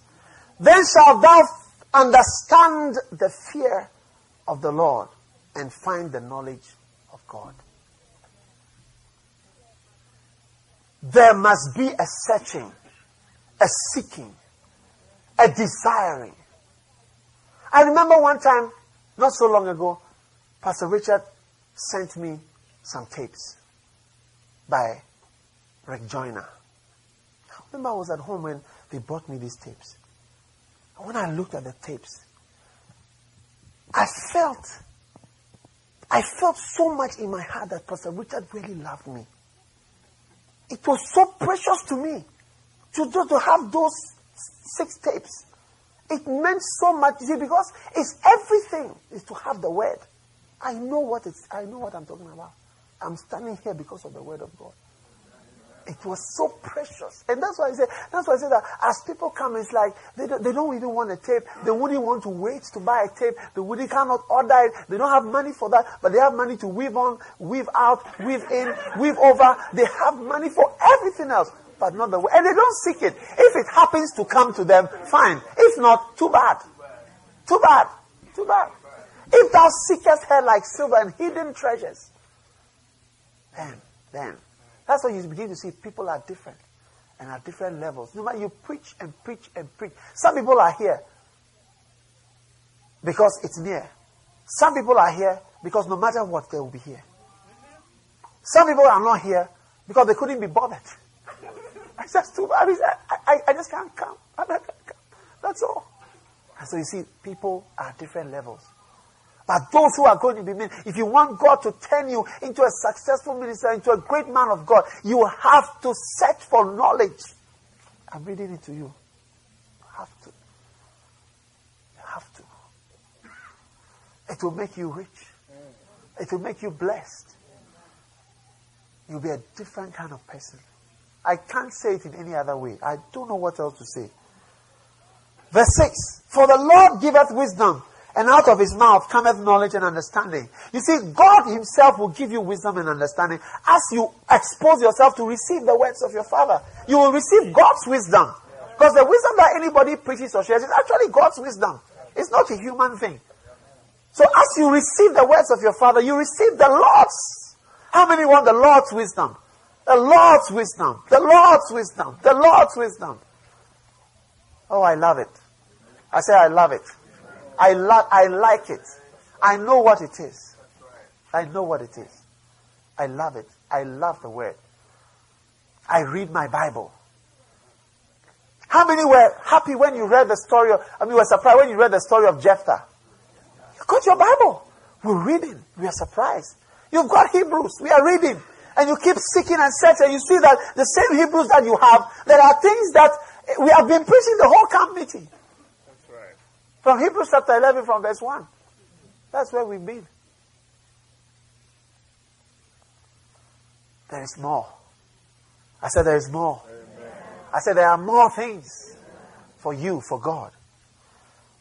then shalt thou understand the fear of the Lord and find the knowledge of God. There must be a searching, a seeking, a desiring. I remember one time, not so long ago, Pastor Richard sent me some tapes by Rick Joyner. I remember I was at home when they brought me these tapes. And when I looked at the tapes, I felt, I felt so much in my heart that Pastor Richard really loved me. It was so precious to me to, to, to have those six tapes. It meant so much, you see, because it's everything is to have the word. I know what it's, I know what I'm talking about. I'm standing here because of the word of God. It was so precious. And that's why I say, that's why I say that as people come, it's like they don't, they don't even want a tape. They wouldn't want to wait to buy a tape. They wouldn't cannot order it. They don't have money for that, but they have money to weave on, weave out, weave in, weave over. They have money for everything else, but not the way. And they don't seek it. If it happens to come to them, fine. If not, too bad. Too bad. Too bad. If thou seekest her like silver and hidden treasures, then, then, that's why you begin to see people are different and at different levels. No matter you preach and preach and preach. Some people are here because it's near. Some people are here because no matter what, they will be here. Some people are not here because they couldn't be bothered. I just too I, mean, I, I, just can't come. I can't come. That's all. And so you see, people are at different levels. But those who are going to be men, if you want God to turn you into a successful minister, into a great man of God, you have to search for knowledge. I'm reading it to you. You have to. You have to. It will make you rich. It will make you blessed. You'll be a different kind of person. I can't say it in any other way. I don't know what else to say. Verse 6 For the Lord giveth wisdom and out of his mouth cometh knowledge and understanding. You see, God himself will give you wisdom and understanding as you expose yourself to receive the words of your Father. You will receive God's wisdom. Because the wisdom that anybody preaches or shares is actually God's wisdom. It's not a human thing. So as you receive the words of your Father, you receive the Lord's. How many want the Lord's wisdom? The Lord's wisdom. The Lord's wisdom. The Lord's wisdom. Oh, I love it. I say I love it. I, lo- I like it. I know what it is. I know what it is. I love it. I love the word. I read my Bible. How many were happy when you read the story of, I mean, were surprised when you read the story of Jephthah? You got your Bible. We're reading. We are surprised. You've got Hebrews. We are reading. And you keep seeking and searching. You see that the same Hebrews that you have, there are things that we have been preaching the whole camp meeting. From Hebrews chapter 11, from verse 1. That's where we've been. There is more. I said there is more. Amen. I said there are more things for you, for God.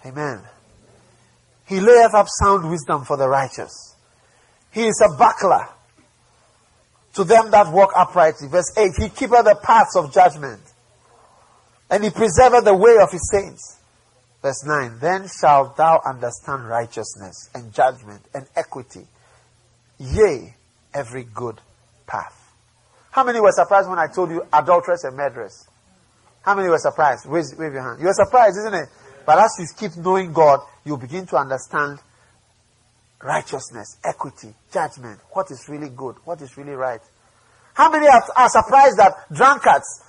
Amen. He layeth up sound wisdom for the righteous. He is a buckler to them that walk uprightly. Verse 8 He keepeth the paths of judgment, and he preserveth the way of his saints. Verse 9 Then shalt thou understand righteousness and judgment and equity, yea, every good path. How many were surprised when I told you adulteress and murderess? How many were surprised? Wave, wave your hand. You were surprised, isn't it? But as you keep knowing God, you begin to understand righteousness, equity, judgment, what is really good, what is really right. How many are, are surprised that drunkards,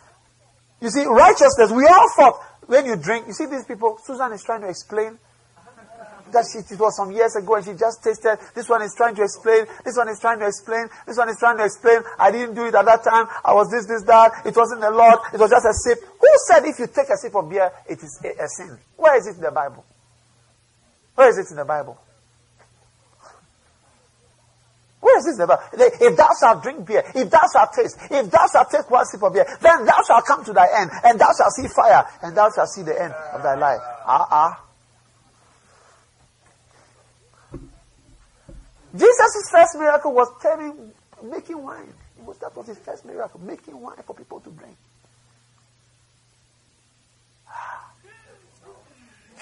you see, righteousness, we all thought when you drink, you see these people, Susan is trying to explain that she, it was some years ago and she just tasted. This one is trying to explain. This one is trying to explain. This one is trying to explain. I didn't do it at that time. I was this, this, that. It wasn't a lot. It was just a sip. Who said if you take a sip of beer, it is a, a sin? Where is it in the Bible? Where is it in the Bible? Where is this Bible? If thou shalt drink beer, if thou shalt taste, if thou shalt take one sip of beer, then thou shalt come to thy end, and thou shalt see fire, and thou shalt see the end of thy life. Ah, ah. Jesus' first miracle was making wine. Was, that was his first miracle, making wine for people to drink.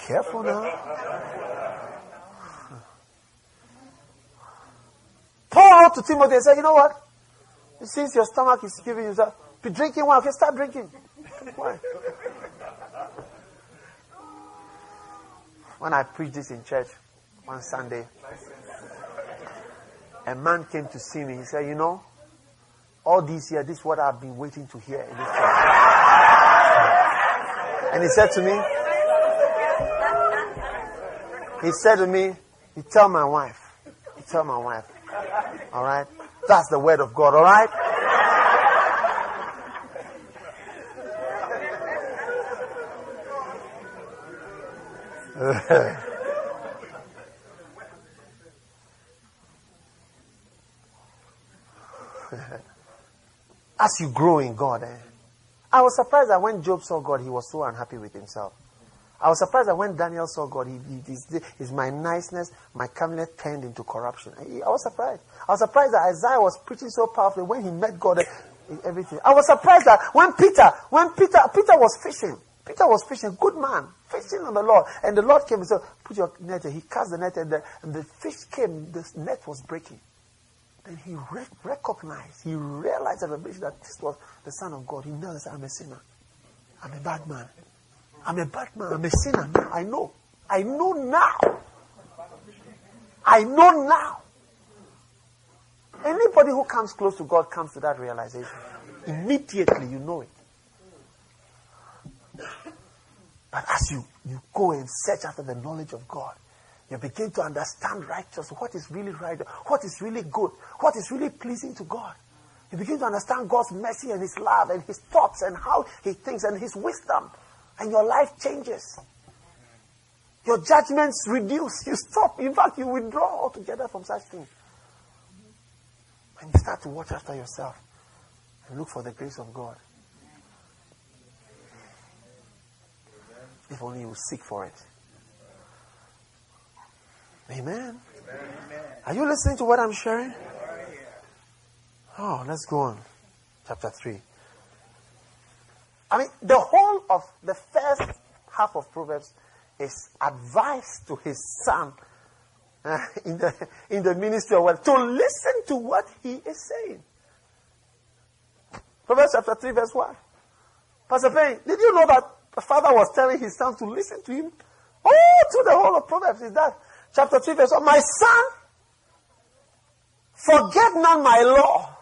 Careful now. To Timothy and said, you know what? Since your stomach is giving you, that, be drinking wine. Okay, start drinking. Drink wine. When I preached this in church one Sunday, a man came to see me. He said, You know, all these years, this is what I've been waiting to hear in this church. And he said to me, He said to me, You tell my wife, you tell my wife. All right? That's the word of God, all right? As you grow in God, eh? I was surprised that when Job saw God, he was so unhappy with himself. I was surprised that when Daniel saw God, he, he, his, his, my niceness, my calmness turned into corruption. I, I, was surprised. I was surprised that Isaiah was preaching so powerfully when he met God, eh, everything. I was surprised that when Peter, when Peter, Peter was fishing, Peter was fishing, good man, fishing on the Lord, and the Lord came and said, "Put your net." He cast the net, and the, and the fish came. The net was breaking. Then he re- recognized, he realized at that this was the Son of God. He knows I'm a sinner. I'm a bad man. I'm a bad man. I'm a sinner. I know. I know now. I know now. Anybody who comes close to God comes to that realization. Immediately you know it. But as you, you go and search after the knowledge of God, you begin to understand righteous, what is really right, what is really good, what is really pleasing to God. You begin to understand God's mercy and His love and His thoughts and how He thinks and His wisdom. And your life changes. Your judgments reduce. You stop. In fact, you withdraw altogether from such things. And you start to watch after yourself and look for the grace of God. If only you seek for it. Amen. Are you listening to what I'm sharing? Oh, let's go on. Chapter 3. I mean, the whole of the first half of Proverbs is advice to his son uh, in, the, in the ministry of wealth to listen to what he is saying. Proverbs chapter 3, verse 1. Pastor Payne, did you know that the father was telling his son to listen to him? Oh, to the whole of Proverbs is that. Chapter 3, verse 1. My son, forget not my law,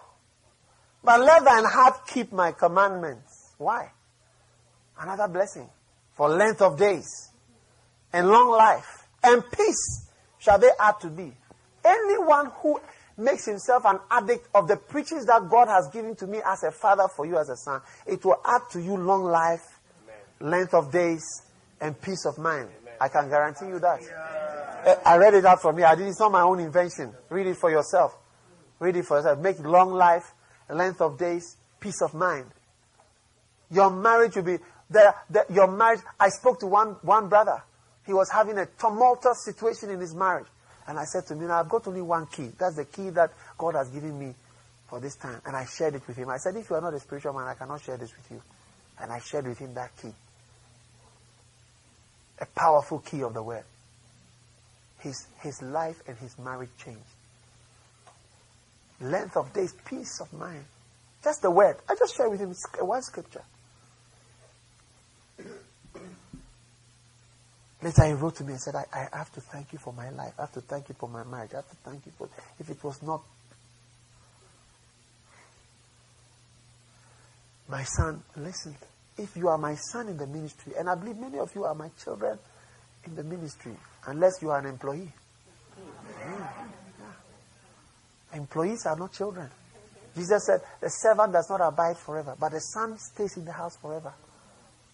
but let thine heart keep my commandments. Why? Another blessing for length of days and long life and peace shall they add to thee. Anyone who makes himself an addict of the preachings that God has given to me as a father for you as a son, it will add to you long life, Amen. length of days, and peace of mind. Amen. I can guarantee you that. Yeah. Eh, I read it out from here. I did it's not my own invention. Read it for yourself. Read it for yourself. Make long life, length of days, peace of mind. Your marriage will be the, your marriage. I spoke to one, one brother. He was having a tumultuous situation in his marriage. And I said to him, I've got only one key. That's the key that God has given me for this time. And I shared it with him. I said, if you are not a spiritual man, I cannot share this with you. And I shared with him that key. A powerful key of the word. His, his life and his marriage changed. Length of days, peace of mind. Just the word. I just shared with him one scripture. Later he wrote to me and said, I, I have to thank you for my life. I have to thank you for my marriage. I have to thank you for if it was not my son, listen. if you are my son in the ministry, and I believe many of you are my children in the ministry, unless you are an employee. Yeah. Employees are not children. Jesus said, The servant does not abide forever, but the son stays in the house forever.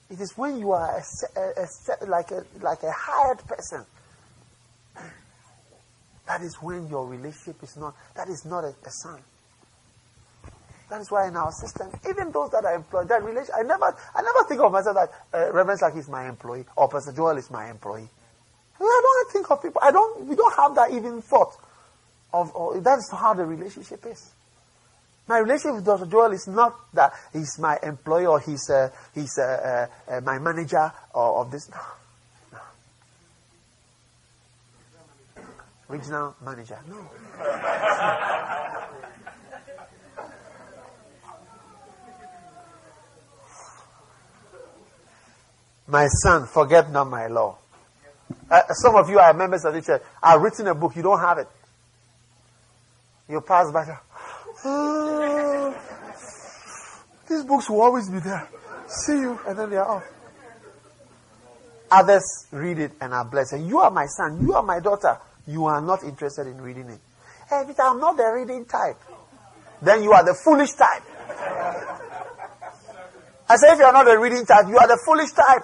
It is when you are a, a, a, like, a, like a hired person. That is when your relationship is not, that is not a, a son. That is why in our system, even those that are employed, that relation, I never, I never think of myself that uh, Reverend Saki is my employee or Pastor Joel is my employee. I don't think of people. I don't. We don't have that even thought of. that's how the relationship is. My relationship with Dr. Joel is not that he's my employer or he's uh, he's uh, uh, uh my manager or of this. No. no. Regional manager. No. my son, forget not my law. Uh, some of you are members of the church. I've written a book. You don't have it. You pass by. Oh, these books will always be there. See you, and then they are off. Others read it and are blessed. And you are my son. You are my daughter. You are not interested in reading it. Hey, but I'm not the reading type. Then you are the foolish type. I say, if you are not the reading type, you are the foolish type.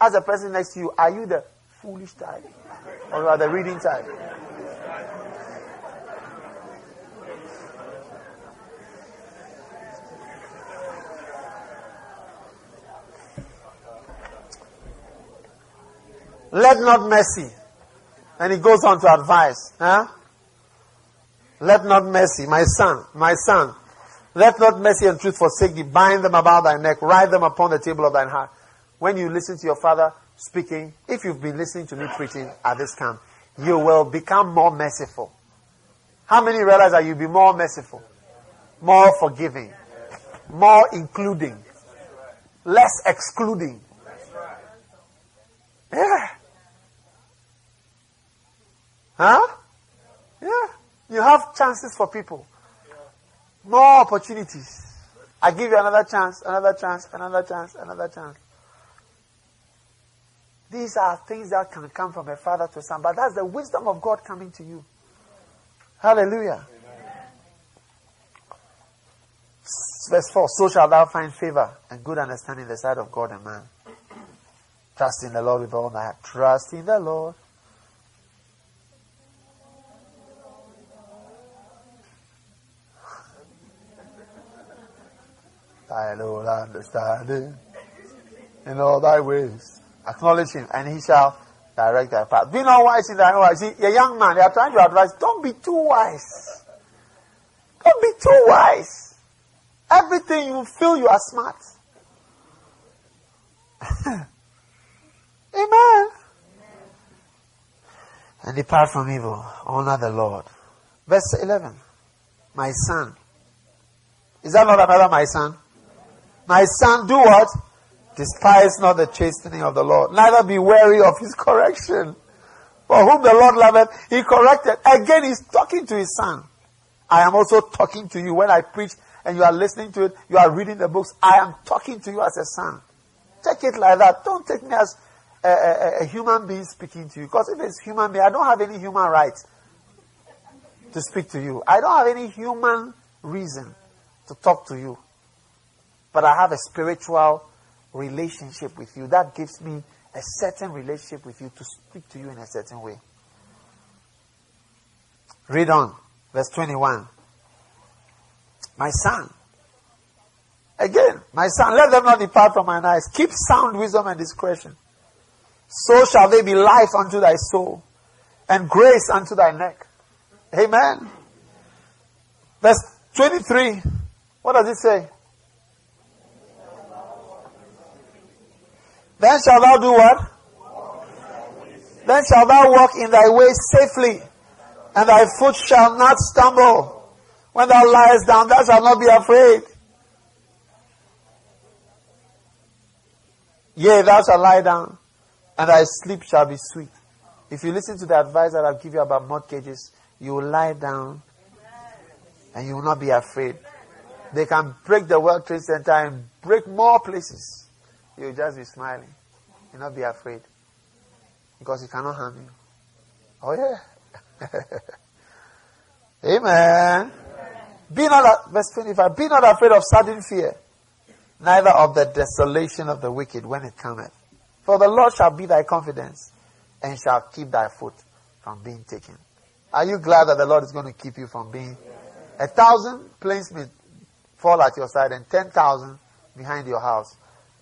As the person next to you, are you the foolish type? Or are the reading type? Let not mercy. And he goes on to advise. Huh? Let not mercy, my son, my son. Let not mercy and truth forsake thee. Bind them about thy neck. Write them upon the table of thine heart. When you listen to your father speaking, if you've been listening to me preaching at this camp, you will become more merciful. How many realize that you'll be more merciful, more forgiving, more including, less excluding? Yeah. Huh? Yeah. You have chances for people. More opportunities. I give you another chance, another chance, another chance, another chance. These are things that can come from a father to son, but that's the wisdom of God coming to you. Hallelujah. Verse 4 So shall thou find favor and good understanding in the sight of God and man. Trust in the Lord with all thy heart. Trust in the Lord thy Lord understanding in all thy ways. Acknowledge him, and he shall direct thy path. Be not wise in thy own eyes. A young man, they are trying to advise, don't be too wise. Don't be too wise. Everything you feel you are smart. Amen. And depart from evil. Honor the Lord. Verse 11. My son. Is that not another my son? My son, do what? Despise not the chastening of the Lord, neither be weary of his correction. For whom the Lord loveth, he corrected. Again, he's talking to his son. I am also talking to you when I preach and you are listening to it, you are reading the books. I am talking to you as a son. Take it like that. Don't take me as a, a, a human being speaking to you. Because if it's human being, I don't have any human right to speak to you. I don't have any human reason to talk to you but I have a spiritual relationship with you. That gives me a certain relationship with you to speak to you in a certain way. Read on, verse 21. My son. Again, my son, let them not depart from mine eyes. Keep sound wisdom and discretion. So shall they be life unto thy soul and grace unto thy neck. Amen. Verse 23. What does it say? Then shalt thou do what? Then shalt thou walk in thy way safely, and thy foot shall not stumble. When thou liest down, thou shalt not be afraid. Yea, thou shalt lie down, and thy sleep shall be sweet. If you listen to the advice that I've given you about mortgages, you will lie down and you will not be afraid. They can break the World Trade Center and break more places You'll just be smiling. You'll not be afraid. Because he cannot harm you. Oh yeah. Amen. Be not, verse 25, be not afraid of sudden fear, neither of the desolation of the wicked when it cometh. For the Lord shall be thy confidence, and shall keep thy foot from being taken. Are you glad that the Lord is going to keep you from being? A thousand planes may fall at your side and ten thousand behind your house.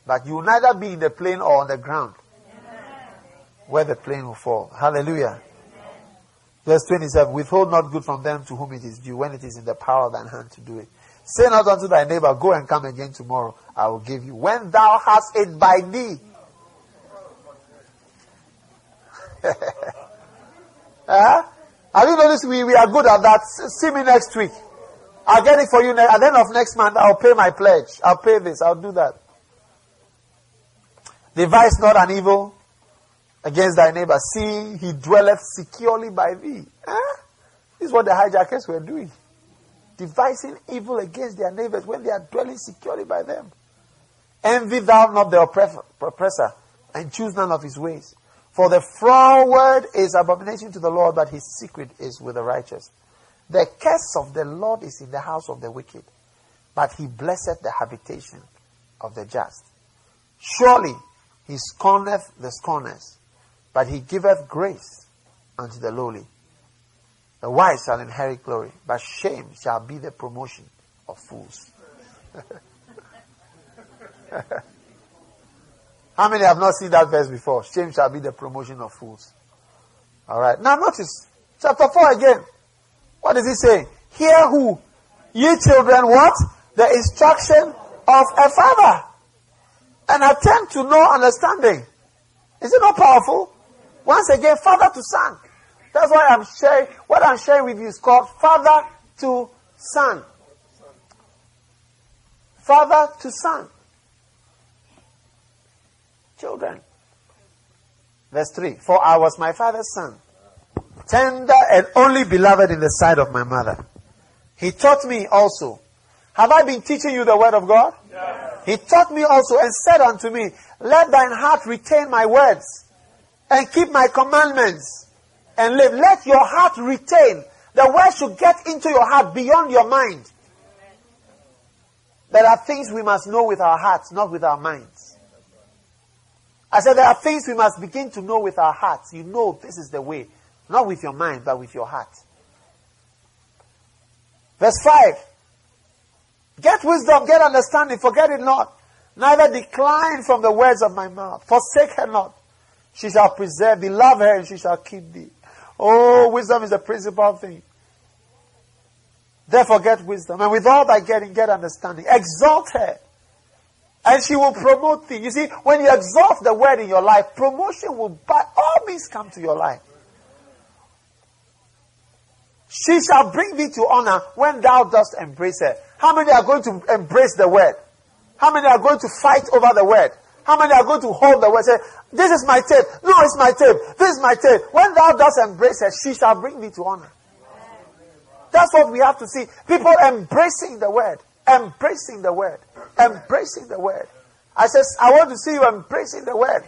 But you will neither be in the plane or on the ground where the plane will fall. Hallelujah. Verse 27 Withhold not good from them to whom it is due, when it is in the power of thine hand to do it. Say not unto thy neighbor, Go and come again tomorrow, I will give you. When thou hast it by thee. uh, have you noticed we, we are good at that? See me next week. I'll get it for you. Ne- at the end of next month, I'll pay my pledge. I'll pay this. I'll do that. Devise not an evil against thy neighbor, seeing he dwelleth securely by thee. Huh? This is what the hijackers were doing. Devising evil against their neighbors when they are dwelling securely by them. Envy thou not the oppressor, and choose none of his ways. For the froward is abomination to the Lord, but his secret is with the righteous. The curse of the Lord is in the house of the wicked, but he blesseth the habitation of the just. Surely he scorneth the scorners, but he giveth grace unto the lowly. The wise shall inherit glory, but shame shall be the promotion of fools. How many have not seen that verse before? Shame shall be the promotion of fools. All right. Now notice chapter 4 again. What does he say? Hear who? Ye children, what? The instruction of a father. And attempt to know understanding. Is it not powerful? Once again, father to son. That's why I'm sharing, what I'm sharing with you is called father to son. Father to son. Children. Verse 3. For I was my father's son tender and only beloved in the sight of my mother. He taught me also. Have I been teaching you the word of God? Yes. He taught me also and said unto me, Let thine heart retain my words and keep my commandments and live. Let your heart retain. The word should get into your heart beyond your mind. There are things we must know with our hearts, not with our minds. I said there are things we must begin to know with our hearts. You know this is the way. Not with your mind, but with your heart. Verse 5. Get wisdom, get understanding, forget it not. Neither decline from the words of my mouth. Forsake her not. She shall preserve thee. Love her and she shall keep thee. Oh, wisdom is the principal thing. Therefore get wisdom. And with all thy getting, get understanding. Exalt her. And she will promote thee. You see, when you exalt the word in your life, promotion will by all means come to your life. She shall bring thee to honor when thou dost embrace her. How many are going to embrace the word? How many are going to fight over the word? How many are going to hold the word? Say, this is my tape. No, it's my tape. This is my tape. When thou dost embrace her, she shall bring thee to honor. That's what we have to see. People embracing the word. Embracing the word. Embracing the word. I says, I want to see you embracing the word.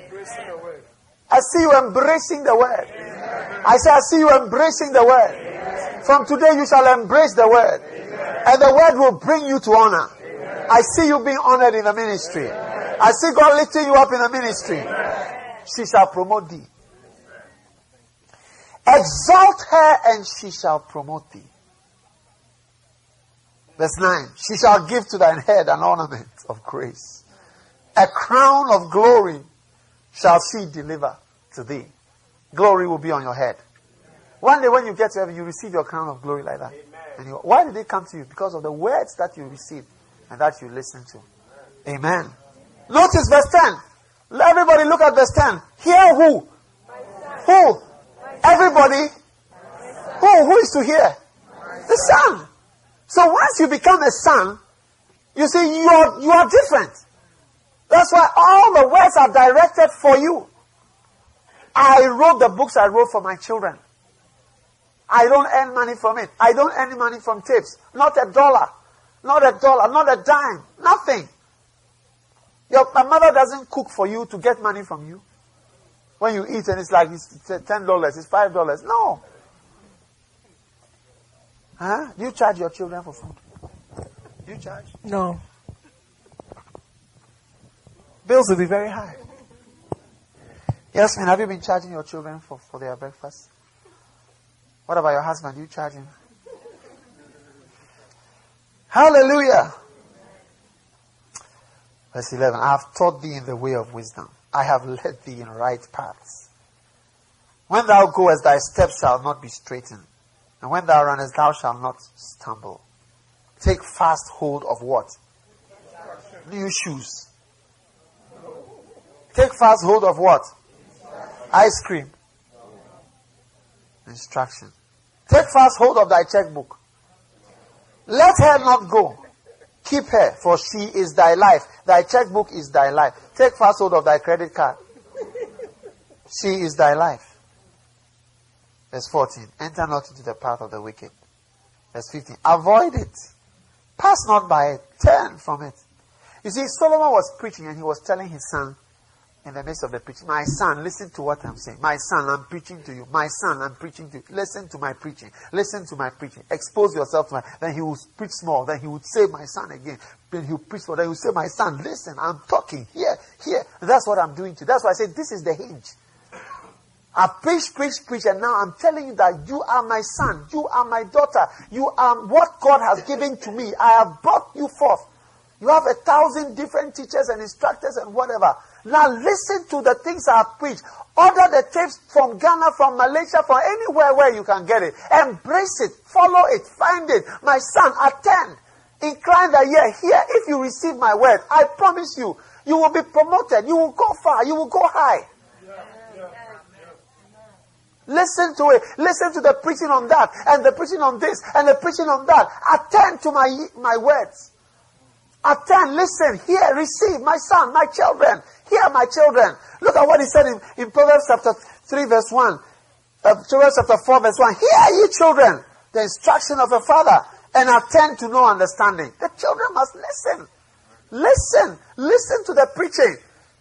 I see you embracing the word. I say, I see you embracing the word. From today you shall embrace the word. Amen. And the word will bring you to honor. I see you being honored in the ministry. I see God lifting you up in the ministry. She shall promote thee. Exalt her and she shall promote thee. Verse 9. She shall give to thine head an ornament of grace. A crown of glory shall she deliver to thee. Glory will be on your head. One day when you get to heaven, you receive your crown of glory like that. Why did they come to you? Because of the words that you received and that you listened to. Amen. Amen. Notice verse 10. Let everybody look at verse 10. Hear who? Who? Everybody. Who? Who is to hear? The son. So once you become a son, you see, you are, you are different. That's why all the words are directed for you. I wrote the books I wrote for my children. I don't earn money from it. I don't earn money from tips. Not a dollar. Not a dollar. Not a dime. Nothing. Your mother doesn't cook for you to get money from you. When you eat and it's like it's ten dollars, it's five dollars. No. Huh? You charge your children for food. Do You charge? No. Bills will be very high. Yes, man. Have you been charging your children for, for their breakfast? What about your husband? You charge him? Hallelujah. Verse 11. I have taught thee in the way of wisdom. I have led thee in right paths. When thou goest, thy steps shall not be straitened. And when thou runnest, thou shalt not stumble. Take fast hold of what? New shoes. Take fast hold of what? Ice cream. Instruction. Take fast hold of thy checkbook. Let her not go. Keep her, for she is thy life. Thy checkbook is thy life. Take fast hold of thy credit card. She is thy life. Verse 14. Enter not into the path of the wicked. Verse 15. Avoid it. Pass not by it. Turn from it. You see, Solomon was preaching and he was telling his son, in the midst of the preaching. My son, listen to what I'm saying. My son, I'm preaching to you. My son, I'm preaching to you. Listen to my preaching. Listen to my preaching. Expose yourself to my. Then he will preach small. Then he would say, My son again. Then he will preach more. Then he will say, My son, listen, I'm talking here, here. That's what I'm doing to you. That's why I say this is the hinge. I preach, preach, preach, and now I'm telling you that you are my son, you are my daughter, you are what God has given to me. I have brought you forth. You have a thousand different teachers and instructors and whatever. Now listen to the things I preach. Order the tapes from Ghana, from Malaysia, from anywhere where you can get it. Embrace it. Follow it. Find it. My son, attend. Incline the ear. Here, if you receive my word, I promise you, you will be promoted. You will go far. You will go high. Listen to it. Listen to the preaching on that, and the preaching on this, and the preaching on that. Attend to my, my words. Attend, listen, hear, receive, my son, my children. Hear, my children. Look at what he said in, in Proverbs chapter 3, verse 1. Uh, Proverbs chapter 4, verse 1. Hear, ye children, the instruction of a father, and attend to no understanding. The children must listen. Listen. Listen to the preaching.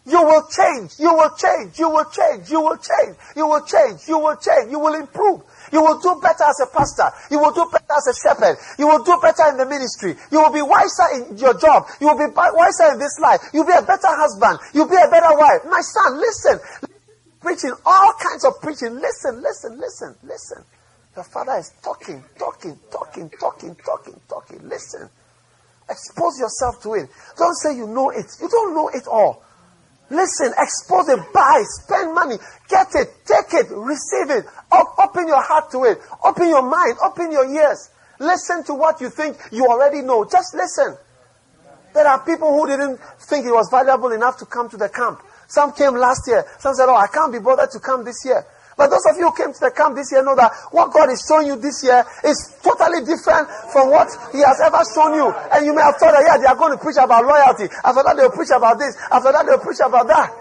You will change. You will change. You will change. You will change. You will change. You will change. You will improve. You will do better as a pastor. You will do better as a shepherd. You will do better in the ministry. You will be wiser in your job. You will be wiser in this life. You'll be a better husband. You'll be a better wife. My son, listen. Preaching, all kinds of preaching. Listen, listen, listen, listen. Your father is talking, talking, talking, talking, talking, talking. Listen. Expose yourself to it. Don't say you know it. You don't know it all. Listen, expose it, buy, spend money, get it, take it, receive it. open your heart to it. Open your mind, open your ears. Listen to what you think you already know. Just listen. There are people who didn't think it was valuable enough to come to the camp. Some came last year. Some said, Oh, I can't be bothered to come this year. But those of you who came to the camp this year know that what God is showing you this year is totally different from what He has ever shown you. And you may have thought that, yeah, they are going to preach about loyalty. After that, they'll preach about this. After that, they'll preach about that.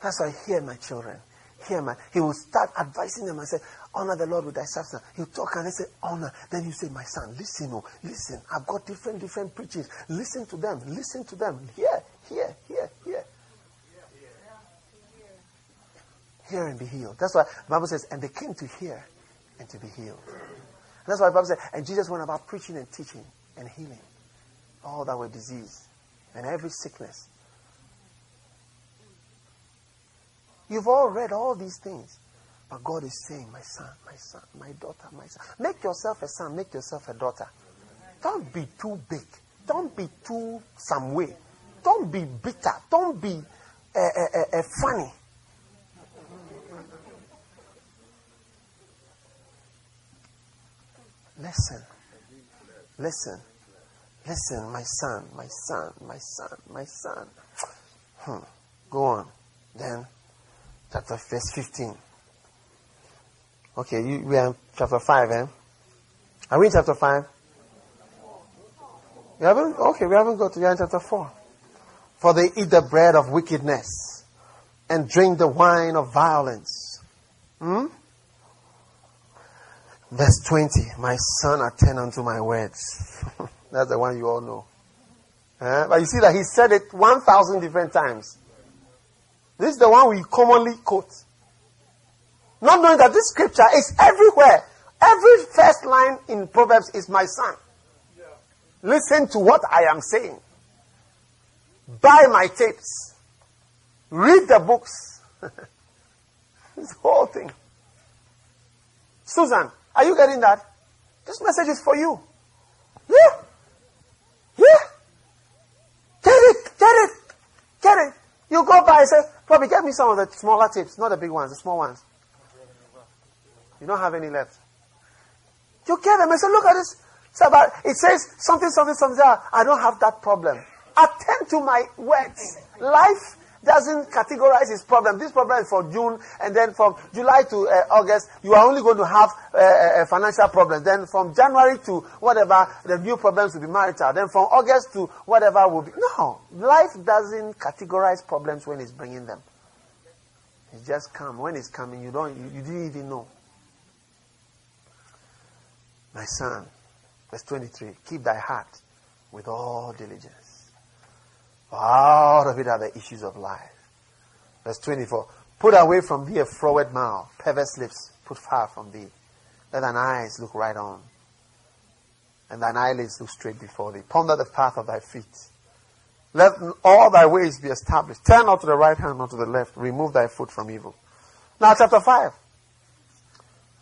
That's why hear my children. Hear my. He will start advising them and say, honor the Lord with thy substance. You talk and they say, honor. Then you say, my son, listen, oh, listen. I've got different, different preachings. Listen to them. Listen to them. Hear, hear, hear, hear. Hear and be healed. That's why the Bible says, and they came to hear and to be healed. And that's why the Bible says, and Jesus went about preaching and teaching and healing all that were diseased and every sickness. You've all read all these things. But God is saying, My son, my son, my daughter, my son. Make yourself a son, make yourself a daughter. Don't be too big. Don't be too some way. Don't be bitter. Don't be uh, uh, uh, funny. Listen. Listen. Listen, my son, my son, my son, my son. Hmm. Go on. Then, chapter verse 15. Okay, you, we are chapter 5, eh? Are we in chapter 5? We haven't? Okay, we haven't got to, we are in chapter 4. For they eat the bread of wickedness and drink the wine of violence. Hmm? Verse 20 My son, attend unto my words. That's the one you all know. Uh, but you see that he said it 1,000 different times. This is the one we commonly quote. Not knowing that this scripture is everywhere. Every first line in Proverbs is my son. Listen to what I am saying. Buy my tapes. Read the books. this whole thing. Susan, are you getting that? This message is for you. Yeah. Yeah. Get it. Get it. Get it. You go by and say, Probably get me some of the smaller tapes, not the big ones, the small ones. You don't have any left. You get them and say, look at this. about, it says something, something, something. I don't have that problem. Attend to my words. Life doesn't categorize its problem. This problem is for June, and then from July to uh, August, you are only going to have uh, uh, financial problems. Then from January to whatever, the new problems will be marital. Then from August to whatever will be. No, life doesn't categorize problems when it's bringing them. It's just come. When it's coming, you don't, you, you didn't even know. My son, verse 23, keep thy heart with all diligence. Out of it are the issues of life. Verse 24, put away from thee a froward mouth, perverse lips put far from thee. Let thine eyes look right on, and thine eyelids look straight before thee. Ponder the path of thy feet. Let all thy ways be established. Turn not to the right hand, not to the left. Remove thy foot from evil. Now, chapter 5.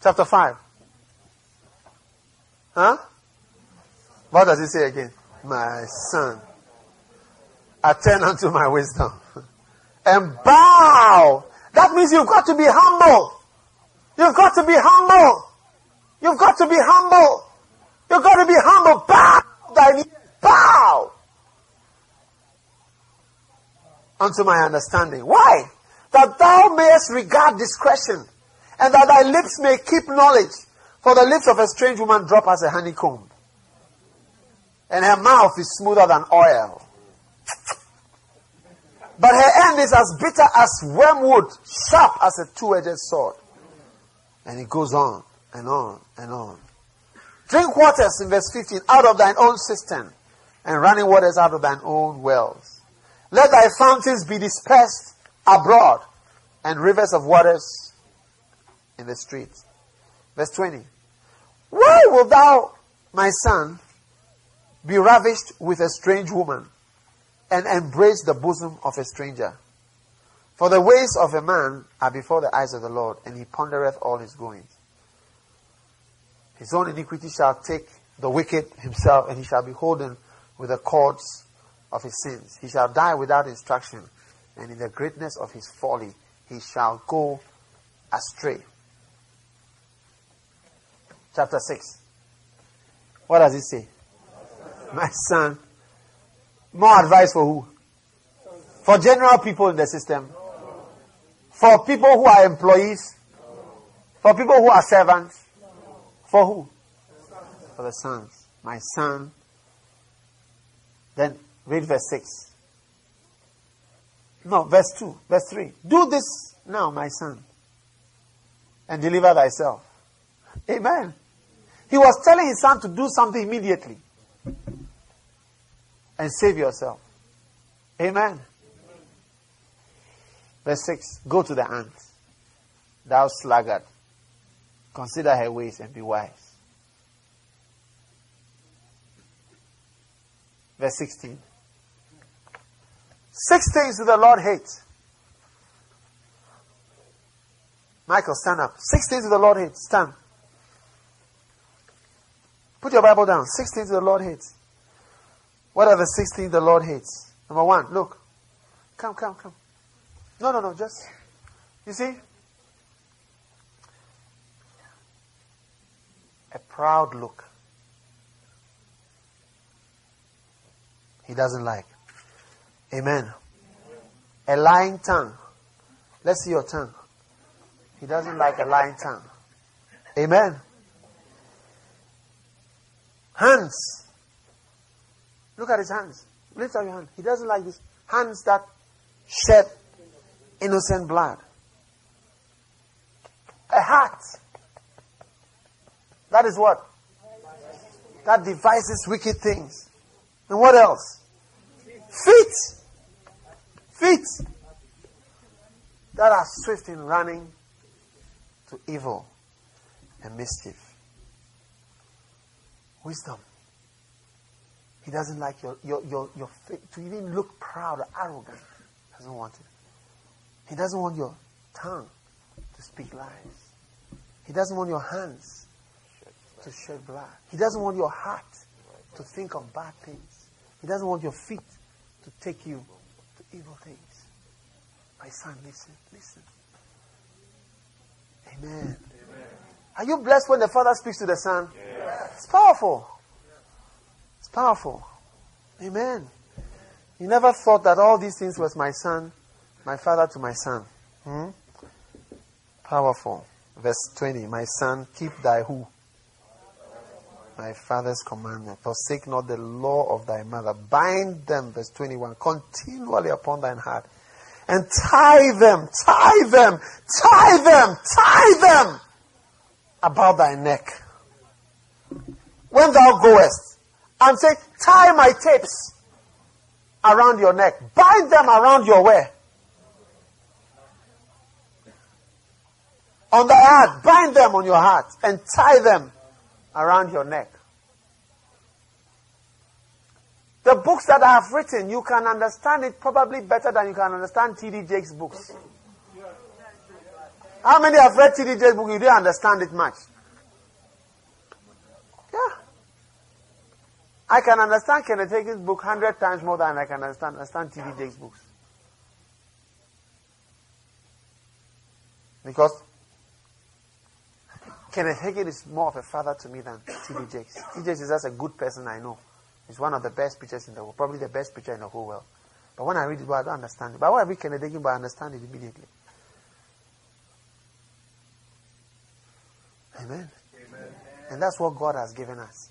Chapter 5. Huh? What does it say again? My son, attend unto my wisdom and bow. That means you've got to be humble. You've got to be humble. You've got to be humble. You've got to be humble. Bow thy Bow unto my understanding. Why? That thou mayest regard discretion, and that thy lips may keep knowledge. For the lips of a strange woman drop as a honeycomb, and her mouth is smoother than oil. But her end is as bitter as wormwood, sharp as a two edged sword. And it goes on and on and on. Drink waters in verse 15 out of thine own cistern, and running waters out of thine own wells. Let thy fountains be dispersed abroad, and rivers of waters in the streets. Verse 20. Why wilt thou, my son, be ravished with a strange woman and embrace the bosom of a stranger? For the ways of a man are before the eyes of the Lord, and he pondereth all his goings. His own iniquity shall take the wicked himself, and he shall be holden with the cords of his sins. He shall die without instruction, and in the greatness of his folly he shall go astray chapter 6. What does it say? My son. More advice for who? For general people in the system. For people who are employees. For people who are servants. For who? For the sons. My son. Then read verse 6. No, verse 2, verse 3. Do this now, my son, and deliver thyself. Amen. He was telling his son to do something immediately and save yourself. Amen. Verse 6 Go to the ant, thou sluggard. Consider her ways and be wise. Verse 16. Six things do the Lord hate. Michael, stand up. Six things do the Lord hate. Stand. Put your Bible down. Six things the Lord hates. What are the six things the Lord hates? Number one, look. Come, come, come. No, no, no, just. You see? A proud look. He doesn't like. Amen. A lying tongue. Let's see your tongue. He doesn't like a lying tongue. Amen. Hands. Look at his hands. Lift up your hand. He doesn't like this. Hands that shed innocent blood. A heart. That is what? That devises wicked things. And what else? Feet. Feet. That are swift in running to evil and mischief. Wisdom. He doesn't like your, your, your, your to even look proud or arrogant. He doesn't want it. He doesn't want your tongue to speak lies. He doesn't want your hands to shed blood. He doesn't want your heart to think of bad things. He doesn't want your feet to take you to evil things. My son, listen, listen. Amen. Amen. Are you blessed when the Father speaks to the Son? Yes. It's powerful. It's powerful. Amen. You never thought that all these things was my son, my father to my son. Hmm? Powerful. Verse 20. My son, keep thy who? My father's commandment. Forsake not the law of thy mother. Bind them, verse 21, continually upon thine heart. And tie them, tie them, tie them, tie them about thy neck. When thou goest, and say, tie my tapes around your neck. Bind them around your wear. On the heart, bind them on your heart and tie them around your neck. The books that I have written, you can understand it probably better than you can understand T.D. Jakes' books. How many have read. Jakes' book? You didn't understand it much. Yeah. I can understand Kenneth Hagin's book hundred times more than I can understand, understand books. Because Kenneth Hagin is more of a father to me than T.D. Jakes. T.D. Jakes is just a good person I know. He's one of the best preachers in the world, probably the best preacher in the whole world. But when I read it, I don't understand it. But when I read Kenneth Hagin, I understand it immediately. Amen. Amen. And that's what God has given us.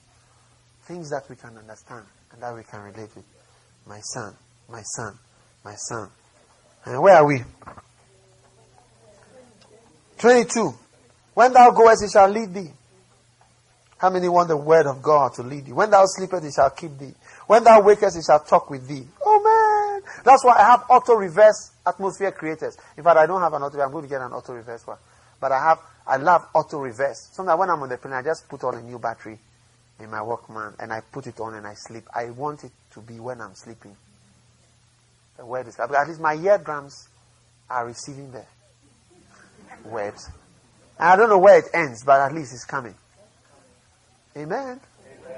Things that we can understand and that we can relate with. My son, my son, my son. And where are we? 22. When thou goest, he shall lead thee. How many want the word of God to lead thee? When thou sleepest, he shall keep thee. When thou wakest, he shall talk with thee. Oh man! That's why I have auto reverse atmosphere creators. In fact, I don't have an auto. I'm going to get an auto reverse one. But I have, I love auto reverse. Sometimes when I'm on the plane, I just put on a new battery in my Walkman and I put it on and I sleep. I want it to be when I'm sleeping. The word is, at least my eardrums are receiving the word. I don't know where it ends, but at least it's coming. Amen. Amen.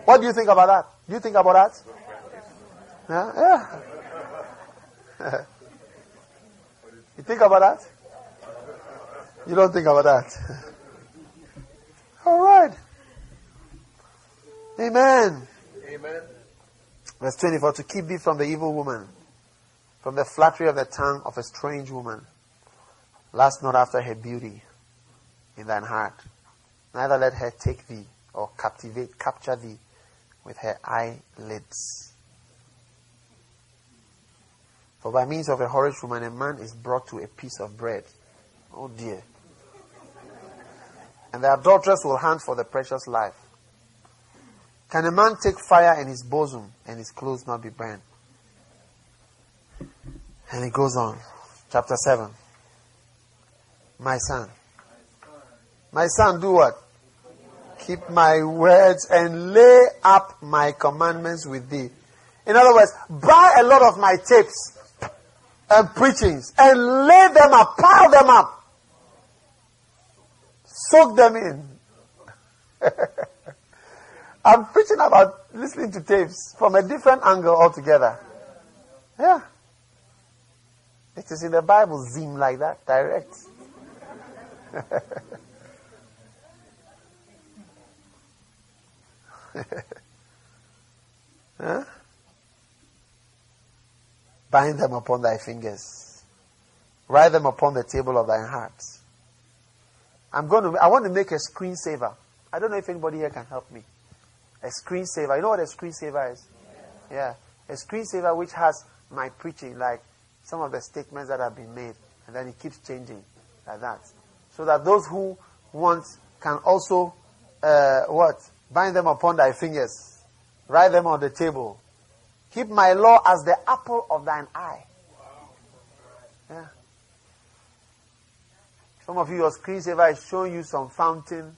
What do you think about that? Do you think about that? Yeah. yeah. you think about that? You don't think about that? All right. Amen. Amen. Verse 24 To keep thee from the evil woman, from the flattery of the tongue of a strange woman. Last not after her beauty in thine heart. Neither let her take thee or captivate, capture thee with her eyelids. For by means of a whorish woman, a man is brought to a piece of bread. Oh dear. And the adulteress will hunt for the precious life. Can a man take fire in his bosom and his clothes not be burned? And it goes on. Chapter 7. My son. My son, do what? Keep my words and lay up my commandments with thee. In other words, buy a lot of my tapes and preachings and lay them up, pile them up. Soak them in. I'm preaching about listening to tapes from a different angle altogether. Yeah. It is in the Bible, zoom like that, direct. huh? Bind them upon thy fingers. Write them upon the table of thine heart. I'm going to, I want to make a screensaver. I don't know if anybody here can help me. A screensaver. You know what a screensaver is? Yeah. A screensaver which has my preaching, like some of the statements that have been made, and then it keeps changing like that. So that those who want can also uh, what? Bind them upon thy fingers. Write them on the table. Keep my law as the apple of thine eye. Some of you, your screensaver is showing you some fountain,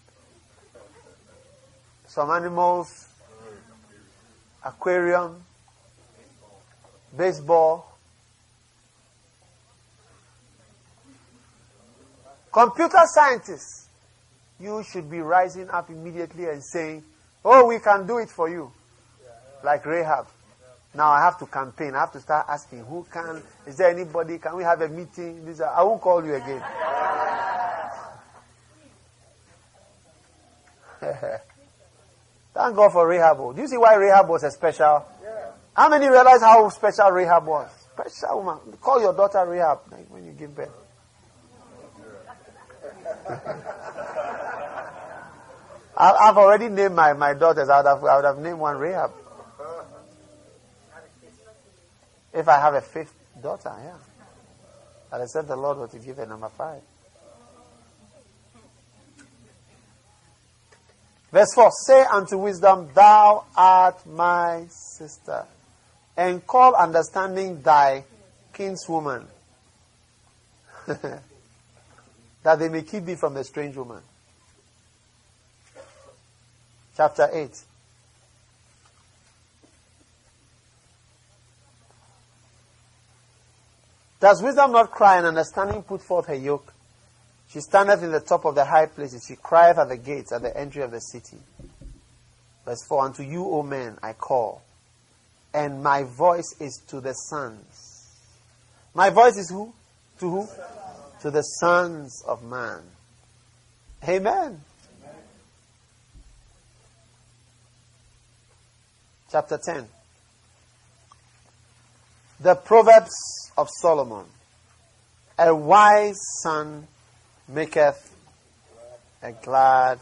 some animals, aquarium, baseball. Computer scientists, you should be rising up immediately and saying, Oh, we can do it for you. Like Rahab. Now I have to campaign. I have to start asking who can. Is there anybody? Can we have a meeting? I won't call you again. Thank God for Rahab. Do you see why Rahab was a special? How many realize how special Rahab was? Special woman. Call your daughter Rahab when you give birth. I've already named my, my daughters. I would, have, I would have named one Rahab. If I have a fifth daughter, yeah. And I said the Lord was to give her number five. Verse 4 Say unto wisdom, Thou art my sister, and call understanding thy kinswoman, that they may keep thee from the strange woman. Chapter 8. Does wisdom not cry and understanding put forth her yoke? She standeth in the top of the high places. She crieth at the gates, at the entry of the city. Verse 4 Unto you, O men, I call, and my voice is to the sons. My voice is who? To who? To the sons of man. Amen. Chapter 10. The Proverbs of Solomon. A wise son maketh a glad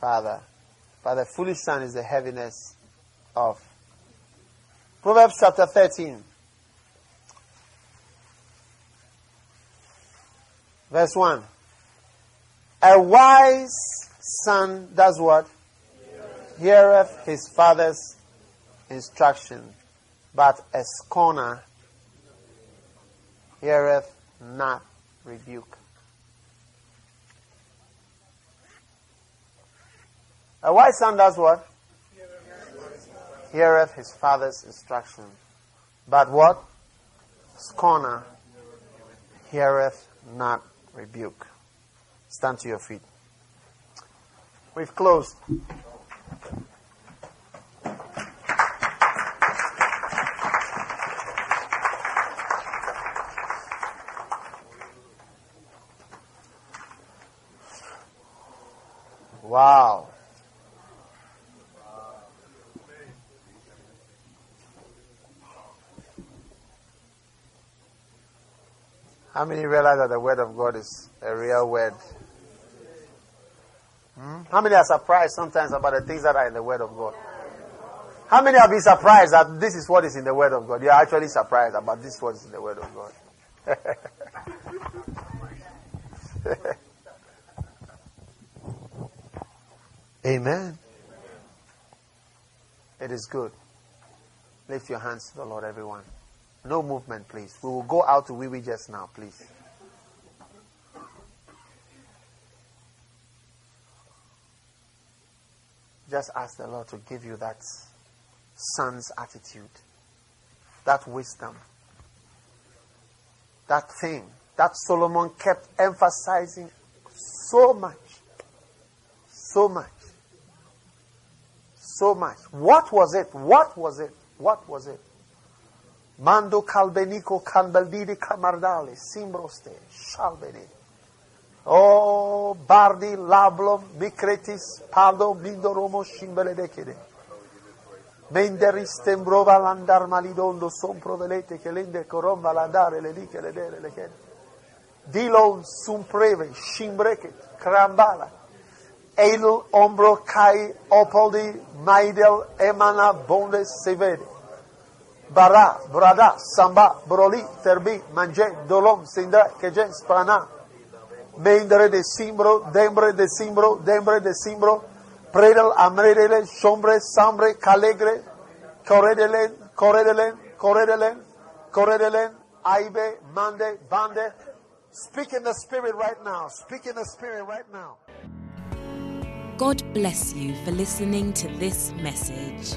father, but a foolish son is the heaviness of. Proverbs chapter 13. Verse 1. A wise son does what? Heareth his father's instruction, but a scorner heareth not rebuke. Uh, A wise son does what? Heareth his father's instruction. But what? Scorner heareth not rebuke. Stand to your feet. We've closed. Wow. How many realize that the word of God is a real word? Hmm? How many are surprised sometimes about the things that are in the word of God? How many have been surprised that this is what is in the word of God? You are actually surprised about this what is in the word of God. Amen. It is good. Lift your hands to the Lord, everyone. No movement, please. We will go out to Wee Wee just now, please. Just ask the Lord to give you that son's attitude, that wisdom, that thing that Solomon kept emphasizing so much. So much. So much. What was it? What was it? What was it? Mando calbenico canbaldidi camardale, simbroste, shalbene. Oh, bardi, lablom, micretis, paldo, mindoromo, shimbeledecede. Menderis tembrova landar malidondo, sompro velete, che lende coromba landare, le li che le dere, le che. Dilon sumpreve, shimbrecet, crambala. El ombro kai opoldi, maidel emana bonde se vede. Bara, brada, samba, broli, terbi, manje, dolom, sindra, kejen, sprana. Mendere de simbro, dembre de simbro, dembre de simbro, Predel, Amredele, Sombre, Sambre, Calegre, Corredelen, Corredelen, Corredelen, Corredelen, Aibe, Mande, Bande. Speak in the spirit right now. Speak in the spirit right now. God bless you for listening to this message.